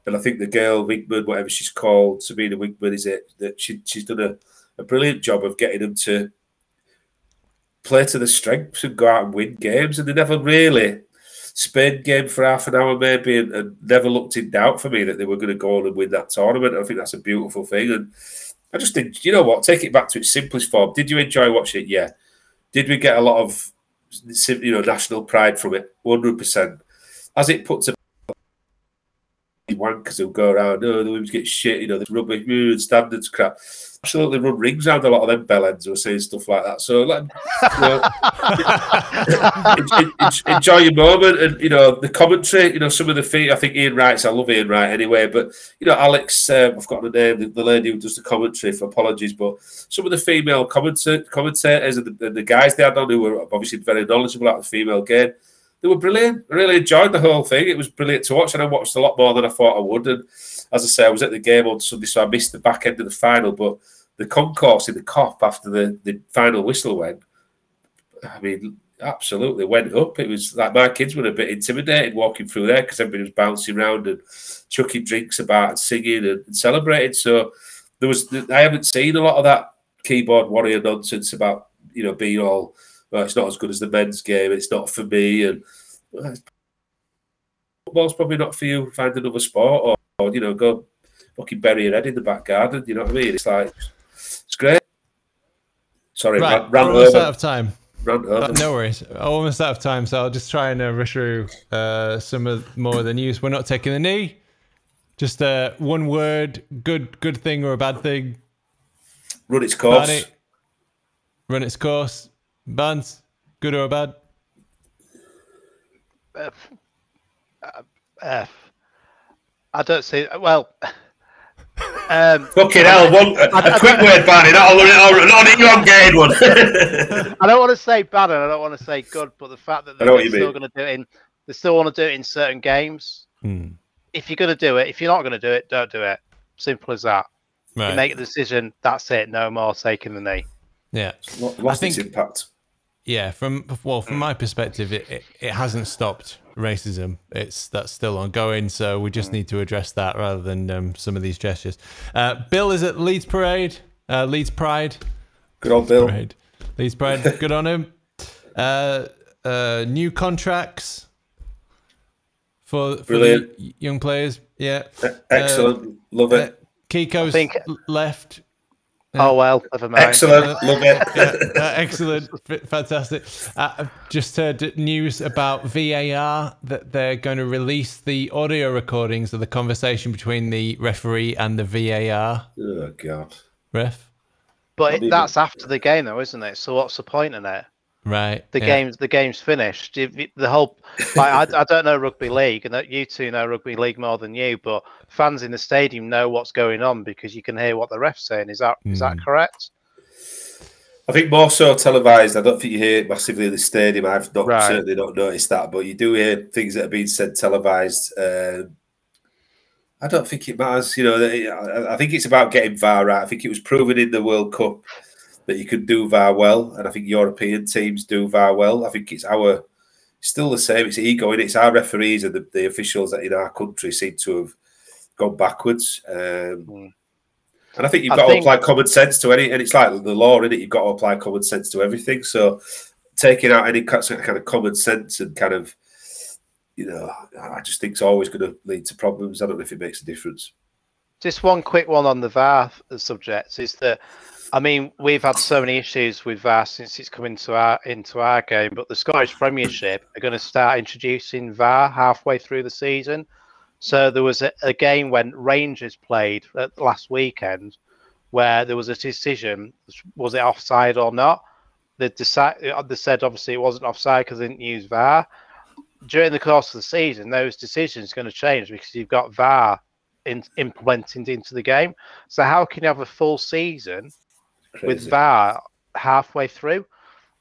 and I think the girl Wiegman, whatever she's called, Sarina Wiegman, is it that she she's done a, a brilliant job of getting them to play to the strengths and go out and win games, and they never really Spain game for half an hour maybe, and, and never looked in doubt for me that they were going to go on and win that tournament. I think that's a beautiful thing, and I just think you know what, take it back to its simplest form. Did you enjoy watching it? Yeah. Did we get a lot of you know national pride from it? One hundred percent. As it puts a wankers who go around, oh, the women's get shit, you know, this rubbish, standards crap. Absolutely run rings around a lot of them bellends who are saying stuff like that. So let you know, enjoy your moment and, you know, the commentary, you know, some of the feet, I think Ian Wright's, I love Ian Wright anyway, but, you know, Alex, um, I've got the name, the, the, lady who does the commentary, for apologies, but some of the female commentators and the, and the guys they had on who were obviously very knowledgeable about the female game, they were brilliant. I really enjoyed the whole thing. It was brilliant to watch, and I watched a lot more than I thought I would. And as I say, I was at the game on Sunday, so I missed the back end of the final. But the concourse in the Kop after the, the final whistle went, I mean, absolutely went up. It was like my kids were a bit intimidated walking through there because everybody was bouncing around and chucking drinks about and singing and, and celebrating. So there was, I haven't seen a lot of that keyboard warrior nonsense about you know being all well, it's not as good as the men's game. It's not for me, and well, football's probably not for you. Find another sport, or, or you know, go fucking bury your head in the back garden. You know what I mean? It's like it's great. Sorry, Right, ran, ran we're almost over. out of time. Uh, no worries. Almost out of time, so I'll just try and uh, rush through uh, some of more of the news. We're not taking the knee. Just uh, one word, good good thing or a bad thing. Run its course. Barney, run its course. Bands, good or bad? Uh, I don't see. Well, um, Fucking hell, one, a, a quick word, Barney, not a, not a, not an elongated one. I don't want to say bad and I don't want to say good, but the fact that they're know what you still going to do it in, they still want to do it in certain games. Hmm. If you're going to do it, if you're not going to do it, don't do it. Simple as that. You make a decision. That's it. No more taking the knee. yeah. Lost I its think- impact. Yeah, from well, from my perspective, it, it, it hasn't stopped racism. It's that's still ongoing, so we just need to address that rather than um, some of these gestures. Uh, Bill is at Leeds Parade, uh, Leeds Pride, Good old Bill. Parade, Leeds Pride. Good on him. Uh, uh, new contracts for for Brilliant. the young players. Yeah, Excellent. Love uh, it. Kiko's think- l- left. Oh well, never mind. Excellent. Love it. Uh, excellent, fantastic. Uh, I've just heard news about VAR that they're going to release the audio recordings of the conversation between the referee and the VAR oh, God. ref. But it, that's after the game, though, isn't it? So what's the point in it? Right. The yeah. game's the game's finished. The whole I, I don't know rugby league, and that you two know rugby league more than you, but fans in the stadium know what's going on because you can hear what the ref's saying. Is that is Hmm. that correct? I think more so televised. I don't think you hear it massively in the stadium. I've not Right. certainly not noticed that, but you do hear things that are being said televised. Um, I don't think it matters. You know, I I think it's about getting VAR right. I think it was proven in the World Cup that you could do VAR well, and I think European teams do VAR well. I think it's our still the same. It's ego, and it's our referees and the, the officials that in our country seem to have gone backwards. Um, Mm. and I think you've I got think- to apply common sense to any, and it's like the law in it. You've got to apply common sense to everything. So taking out any kind of kind of common sense and kind of, you know, I just think it's always going to lead to problems. I don't know if it makes a difference. Just one quick one on the VAR subject is that I mean we've had so many issues with VAR since it's come into our into our game, but the Scottish Premiership are going to start introducing VAR halfway through the season. So there was a, a game when Rangers played uh, last weekend where there was a decision: was it offside or not? They decided. They said obviously it wasn't offside because they didn't use VAR. During the course of the season, those decisions are going to change because you've got VAR in, implemented into the game. So how can you have a full season with Crazy. VAR halfway through?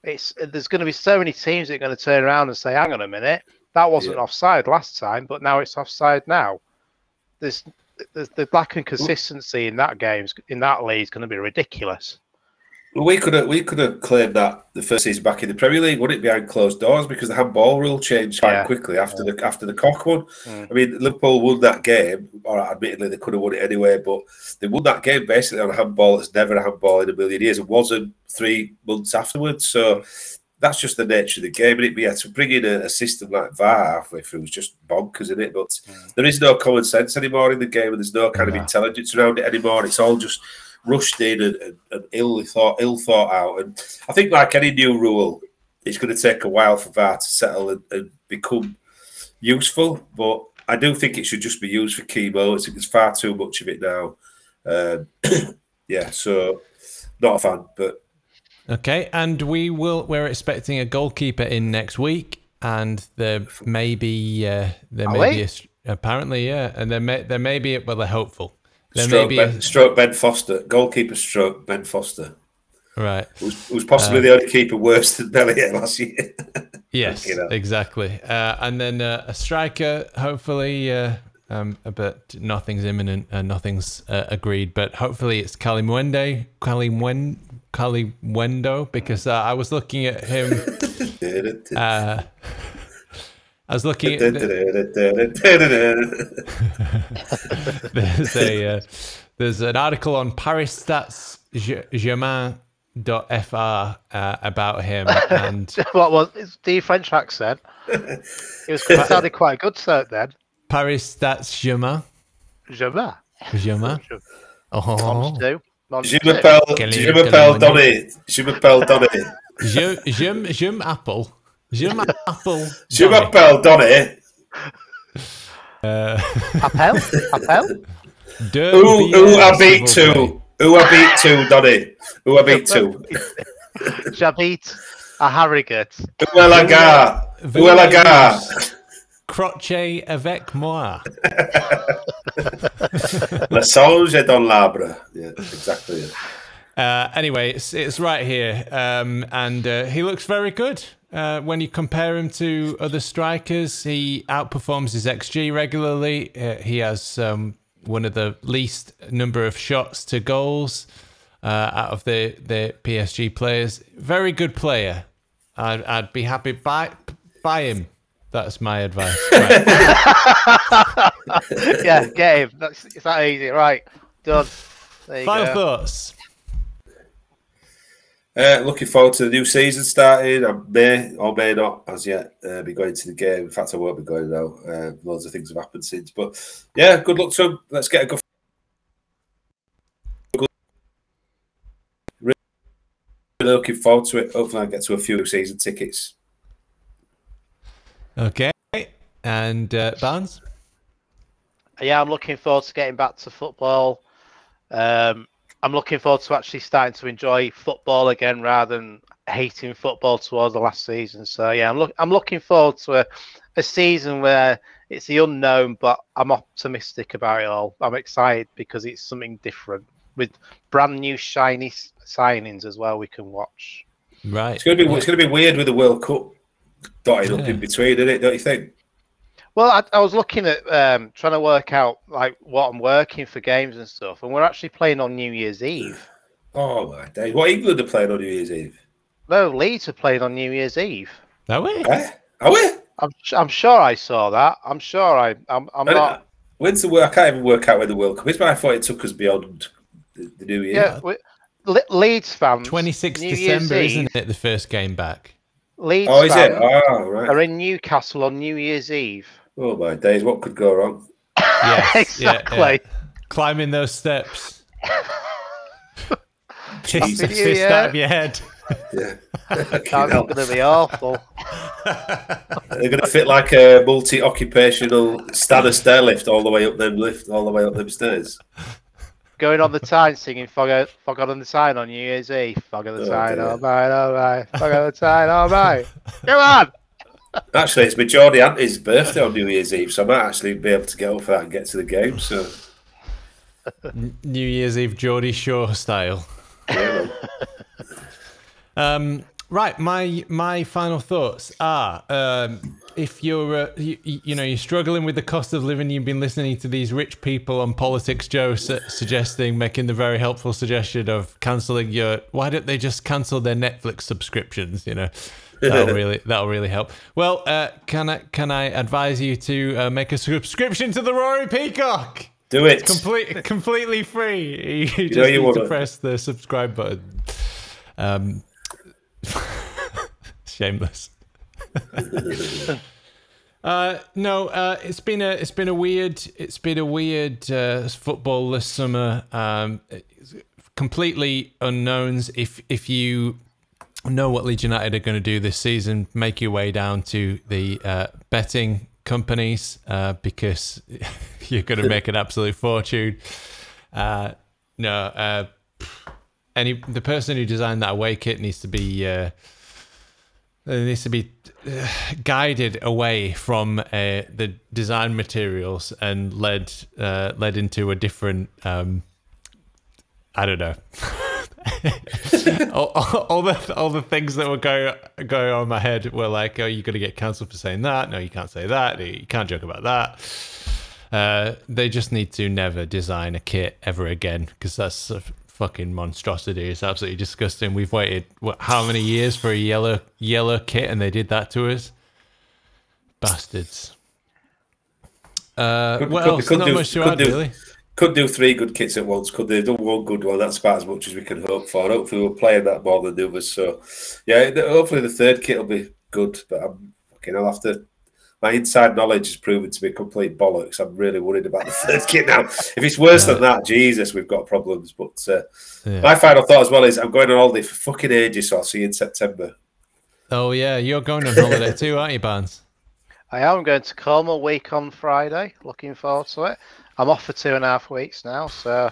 It's there's going to be so many teams that are going to turn around and say, "Hang on a minute, that wasn't Yeah. offside last time, but now it's offside now." There's, there's the lack of consistency in that game in that league is going to be ridiculous. We could have we could have claimed that the first season back in the Premier League, wouldn't it, behind closed doors because the handball rule changed quite Yeah. quickly after the after the cock one. Mm. I mean, Liverpool won that game, or admittedly they could have won it anyway, but they won that game basically on a handball that's never a handball in a million years. It wasn't three months afterwards, so that's just the nature of the game. And it, yeah, to bring in a, a system like VAR halfway through was just bonkers, isn't it? But there is no common sense anymore in the game, and there's no kind of intelligence around it anymore. It's all just rushed in and, and, and ill thought, ill thought out. And I think, like any new rule, it's going to take a while for VAR to settle and, and become useful. But I do think it should just be used for key moments. There's far too much of it now. Um, yeah, so not a fan, but Okay, and we will. We're expecting a goalkeeper in next week, and there may be uh, there Are may we? be a, s- apparently yeah, and there may there may be well they're hopeful. There stroke be ben, a, stroke ben Foster, goalkeeper stroke Ben Foster, right. who's, who's possibly Uh, the only keeper worse than Meslier last year. Yes, You know. exactly. Uh, and then uh, a striker, hopefully, uh, um, but nothing's imminent and nothing's uh, agreed. But hopefully it's Kalimwende, Kalimwen, Kalimuendo, because uh, I was looking at him. I was looking at there's a uh, there's an article on Paris Stats Germain fr uh, about him and what was it's the French accent? It was it sounded quite good, so then. Paris Stats Germain Jamais. Germain oh Moms do. Moms Je m'appelle, je m'appelle Donny. Je m'appelle Donny. je j'aime j'aime Apple j'aime Apple Je m'appelle Donny. uh, Appel? Appel? de Who, who I beat s'il vous two? Who I beat two, Donny? Who I beat two? J'habite à Harrogate. Who I la. Who I la gare? Crochet avec moi La songe est dans l'arbre. Yeah, exactly. Uh, anyway, it's it's right here, um, and uh, he looks very good. Uh, when you compare him to other strikers, he outperforms his xG regularly. Uh, he has um, one of the least number of shots to goals uh, out of the the PSG players. Very good player. I'd, I'd be happy buy buy him. That's my advice. Right. yeah, get him. That's it's that easy, right? Done. There you Final go. thoughts. Uh, looking forward to the new season starting. I may or may not, as yet, uh, be going to the game. In fact, I won't be going now. Uh, loads of things have happened since. But yeah, good luck to him. Let's get a good. Really looking forward to it. Hopefully, I get to a few season tickets. Okay, and uh, Barnes. Yeah, I'm looking forward to getting back to football. Um, I'm looking forward to actually starting to enjoy football again rather than hating football towards the last season. So yeah, I'm look I'm looking forward to a, a season where it's the unknown, but I'm optimistic about it all. I'm excited because it's something different with brand new shiny signings as well. We can watch. Right. It's gonna be it's gonna be weird with the World Cup dotted up in between, isn't it? Don't you think? Well, I, I was looking at um, trying to work out like what I'm working for games and stuff, and we're actually playing on New Year's Eve. Oh my days! What England are playing on New Year's Eve? No, Leeds are playing on New Year's Eve. Are we? Eh? Are we? I'm I'm sure I saw that. I'm sure I I'm I'm I- not. When's the work? I can't even work out when the World Cup is, but I thought it took us beyond the, the New Year. Yeah, we, Le- Leeds fans. 26th New Year's December, Eve, isn't it? The first game back. Leeds Oh, is it? Oh, right. are in Newcastle on New Year's Eve. Oh my days! What could go wrong? Yes, yeah, exactly. yeah. Climbing those steps. Kiss Jesus. the Happy New fist Year. out of your head. Yeah, That's going to be awful. they're going to fit like a multi-occupational Stannah stair lift all the way up them lift, all the way up them stairs. Going on the time singing "Fog, Fog on the Tyne" on New Year's Eve. Fog on the Oh, Tyne, all right, all right. Fog on the Tyne, all right. Come on. Actually, it's my Geordie Auntie's birthday on New Year's Eve, so I might actually be able to get up for that and get to the game. So, New Year's Eve Geordie Shore style. yeah, Um, right, my my final thoughts are: um, if you're uh, you, you know you're struggling with the cost of living, you've been listening to these rich people on Politics Joe su- suggesting, making the very helpful suggestion of cancelling your. Why don't they just cancel their Netflix subscriptions? You know. That'll really that'll really help. Well, uh, can I can I advise you to uh, make a subscription to the Roaring Peacock? do it. Complete, completely free. You, just know you need to wanna- press the subscribe button. Um, shameless. uh, no, uh, it's been a it's been a weird it's been a weird uh, football this summer. Um, completely unknowns. If if you know what Leeds United are going to do this season, make your way down to the uh, betting companies uh, because you're going to make an absolute fortune. Uh, no, uh, any the person who designed that away kit needs to be uh, needs to be uh, guided away from uh, the design materials and led uh, led into a different. Um, I don't know. all, all, all the all the things that were going going on in my head were like, oh, you're going to get cancelled for saying that. No, you can't say that. You can't joke about that. Uh, they just need to never design a kit ever again because that's a fucking monstrosity. It's absolutely disgusting. We've waited what, how many years for a yellow yellow kit, and they did that to us. Bastards. Uh, Could- what could- else? could Not do- much to add, do- really. Could do three good kits at once. Could they do one good one? That's about as much as we can hope for. Hopefully, we're playing that more than the others. So, yeah, hopefully the third kit will be good. But I'm fucking. I'll have to. My inside knowledge has proven to be complete bollocks. I'm really worried about the third kit now. If it's worse than that, Jesus, we've got problems. But uh, Yeah. my final thought as well is I'm going on holiday for fucking ages, so I'll see you in September. Oh yeah, you're going on holiday too, aren't you, Barnes? I am going to Como a week on Friday. Looking forward to it. I'm off for two and a half weeks now, so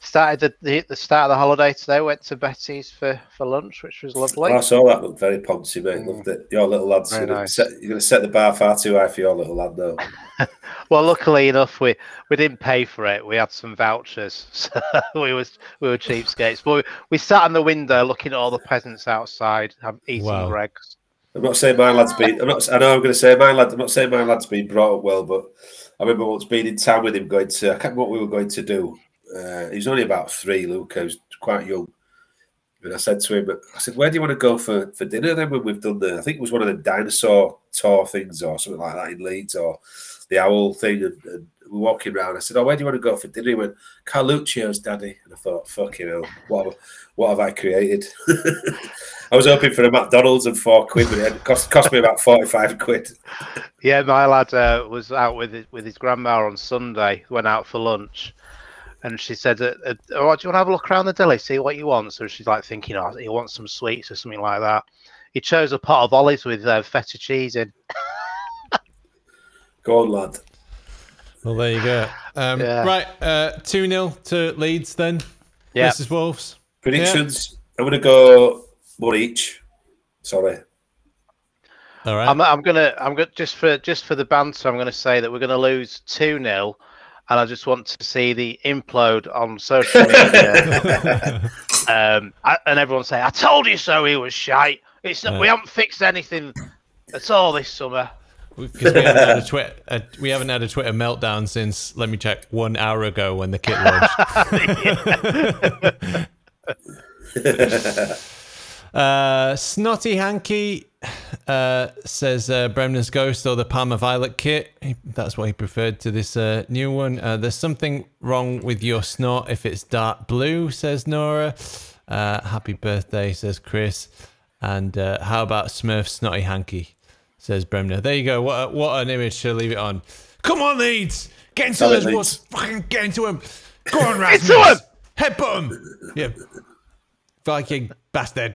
started the, the, the start of the holiday today. Went to Betty's for, for lunch, which was lovely. I saw that looked very poncy, mate. Mm. Loved it. Your little lad's Very gonna nice. set, you're going to set the bar far too high for your little lad, though. Well, luckily enough, we, we didn't pay for it. We had some vouchers, so we was we were cheapskates. But we, we sat in the window looking at all the peasants outside, have, eating Wow. Greggs. I'm not saying my lad's been. I'm not. I know I'm going to say my lad. I'm not saying my lad's been brought up well, but I remember once being in town with him, going to. I can't remember what we were going to do. Uh, he was only about three. Luca was quite young. And I said to him, I said, "Where do you want to go for, for dinner then? When we've done the, I think it was one of the dinosaur tour things or something like that in Leeds or the owl thing." And, and we're walking around. I said, "Oh, where do you want to go for dinner?" He went, "Carluccio's, Daddy." And I thought, "Fucking hell, what have, what have I created?" I was hoping for a McDonald's and four quid, but it cost cost me about forty five quid. Yeah, my lad uh, was out with his, with his grandma on Sunday. Went out for lunch, and she said, uh, uh, "Oh, do you want to have a look around the deli, see what you want?" So she's like thinking, "Oh, he wants some sweets or something like that." He chose a pot of olives with uh, feta cheese in. Go on, lad. Well, there you go. Um, Yeah. Right, uh, two 0 to Leeds then. Yeah, Mrs. Wolves. Predictions. I'm going to go one each. Sorry. All right. I'm, I'm gonna I'm gonna just for just for the banter, I'm gonna say that we're gonna lose two 0 and I just want to see the implode on social media. um, I- and everyone say, "I told you so." He was shite. It's not, we haven't fixed anything at all this summer. Because we haven't had a Twitter, uh, we haven't had a Twitter meltdown since. Let me check. One hour ago when the kit launched. uh, Snotty Hanky uh, says uh, Bremner's Ghost or the Parma Violet kit. He, that's what he preferred to this uh, new one. Uh, there's something wrong with your snot if it's dark blue, says Nora. Uh, happy birthday, says Chris. And uh, how about Smurf Snotty Hanky? Says Bremner. There you go. What a, what an image to leave it on. Come on, Leeds. Get into those woods. Fucking get into him. Go on, Rasmus. Headbutt him. Yeah. Viking bastard.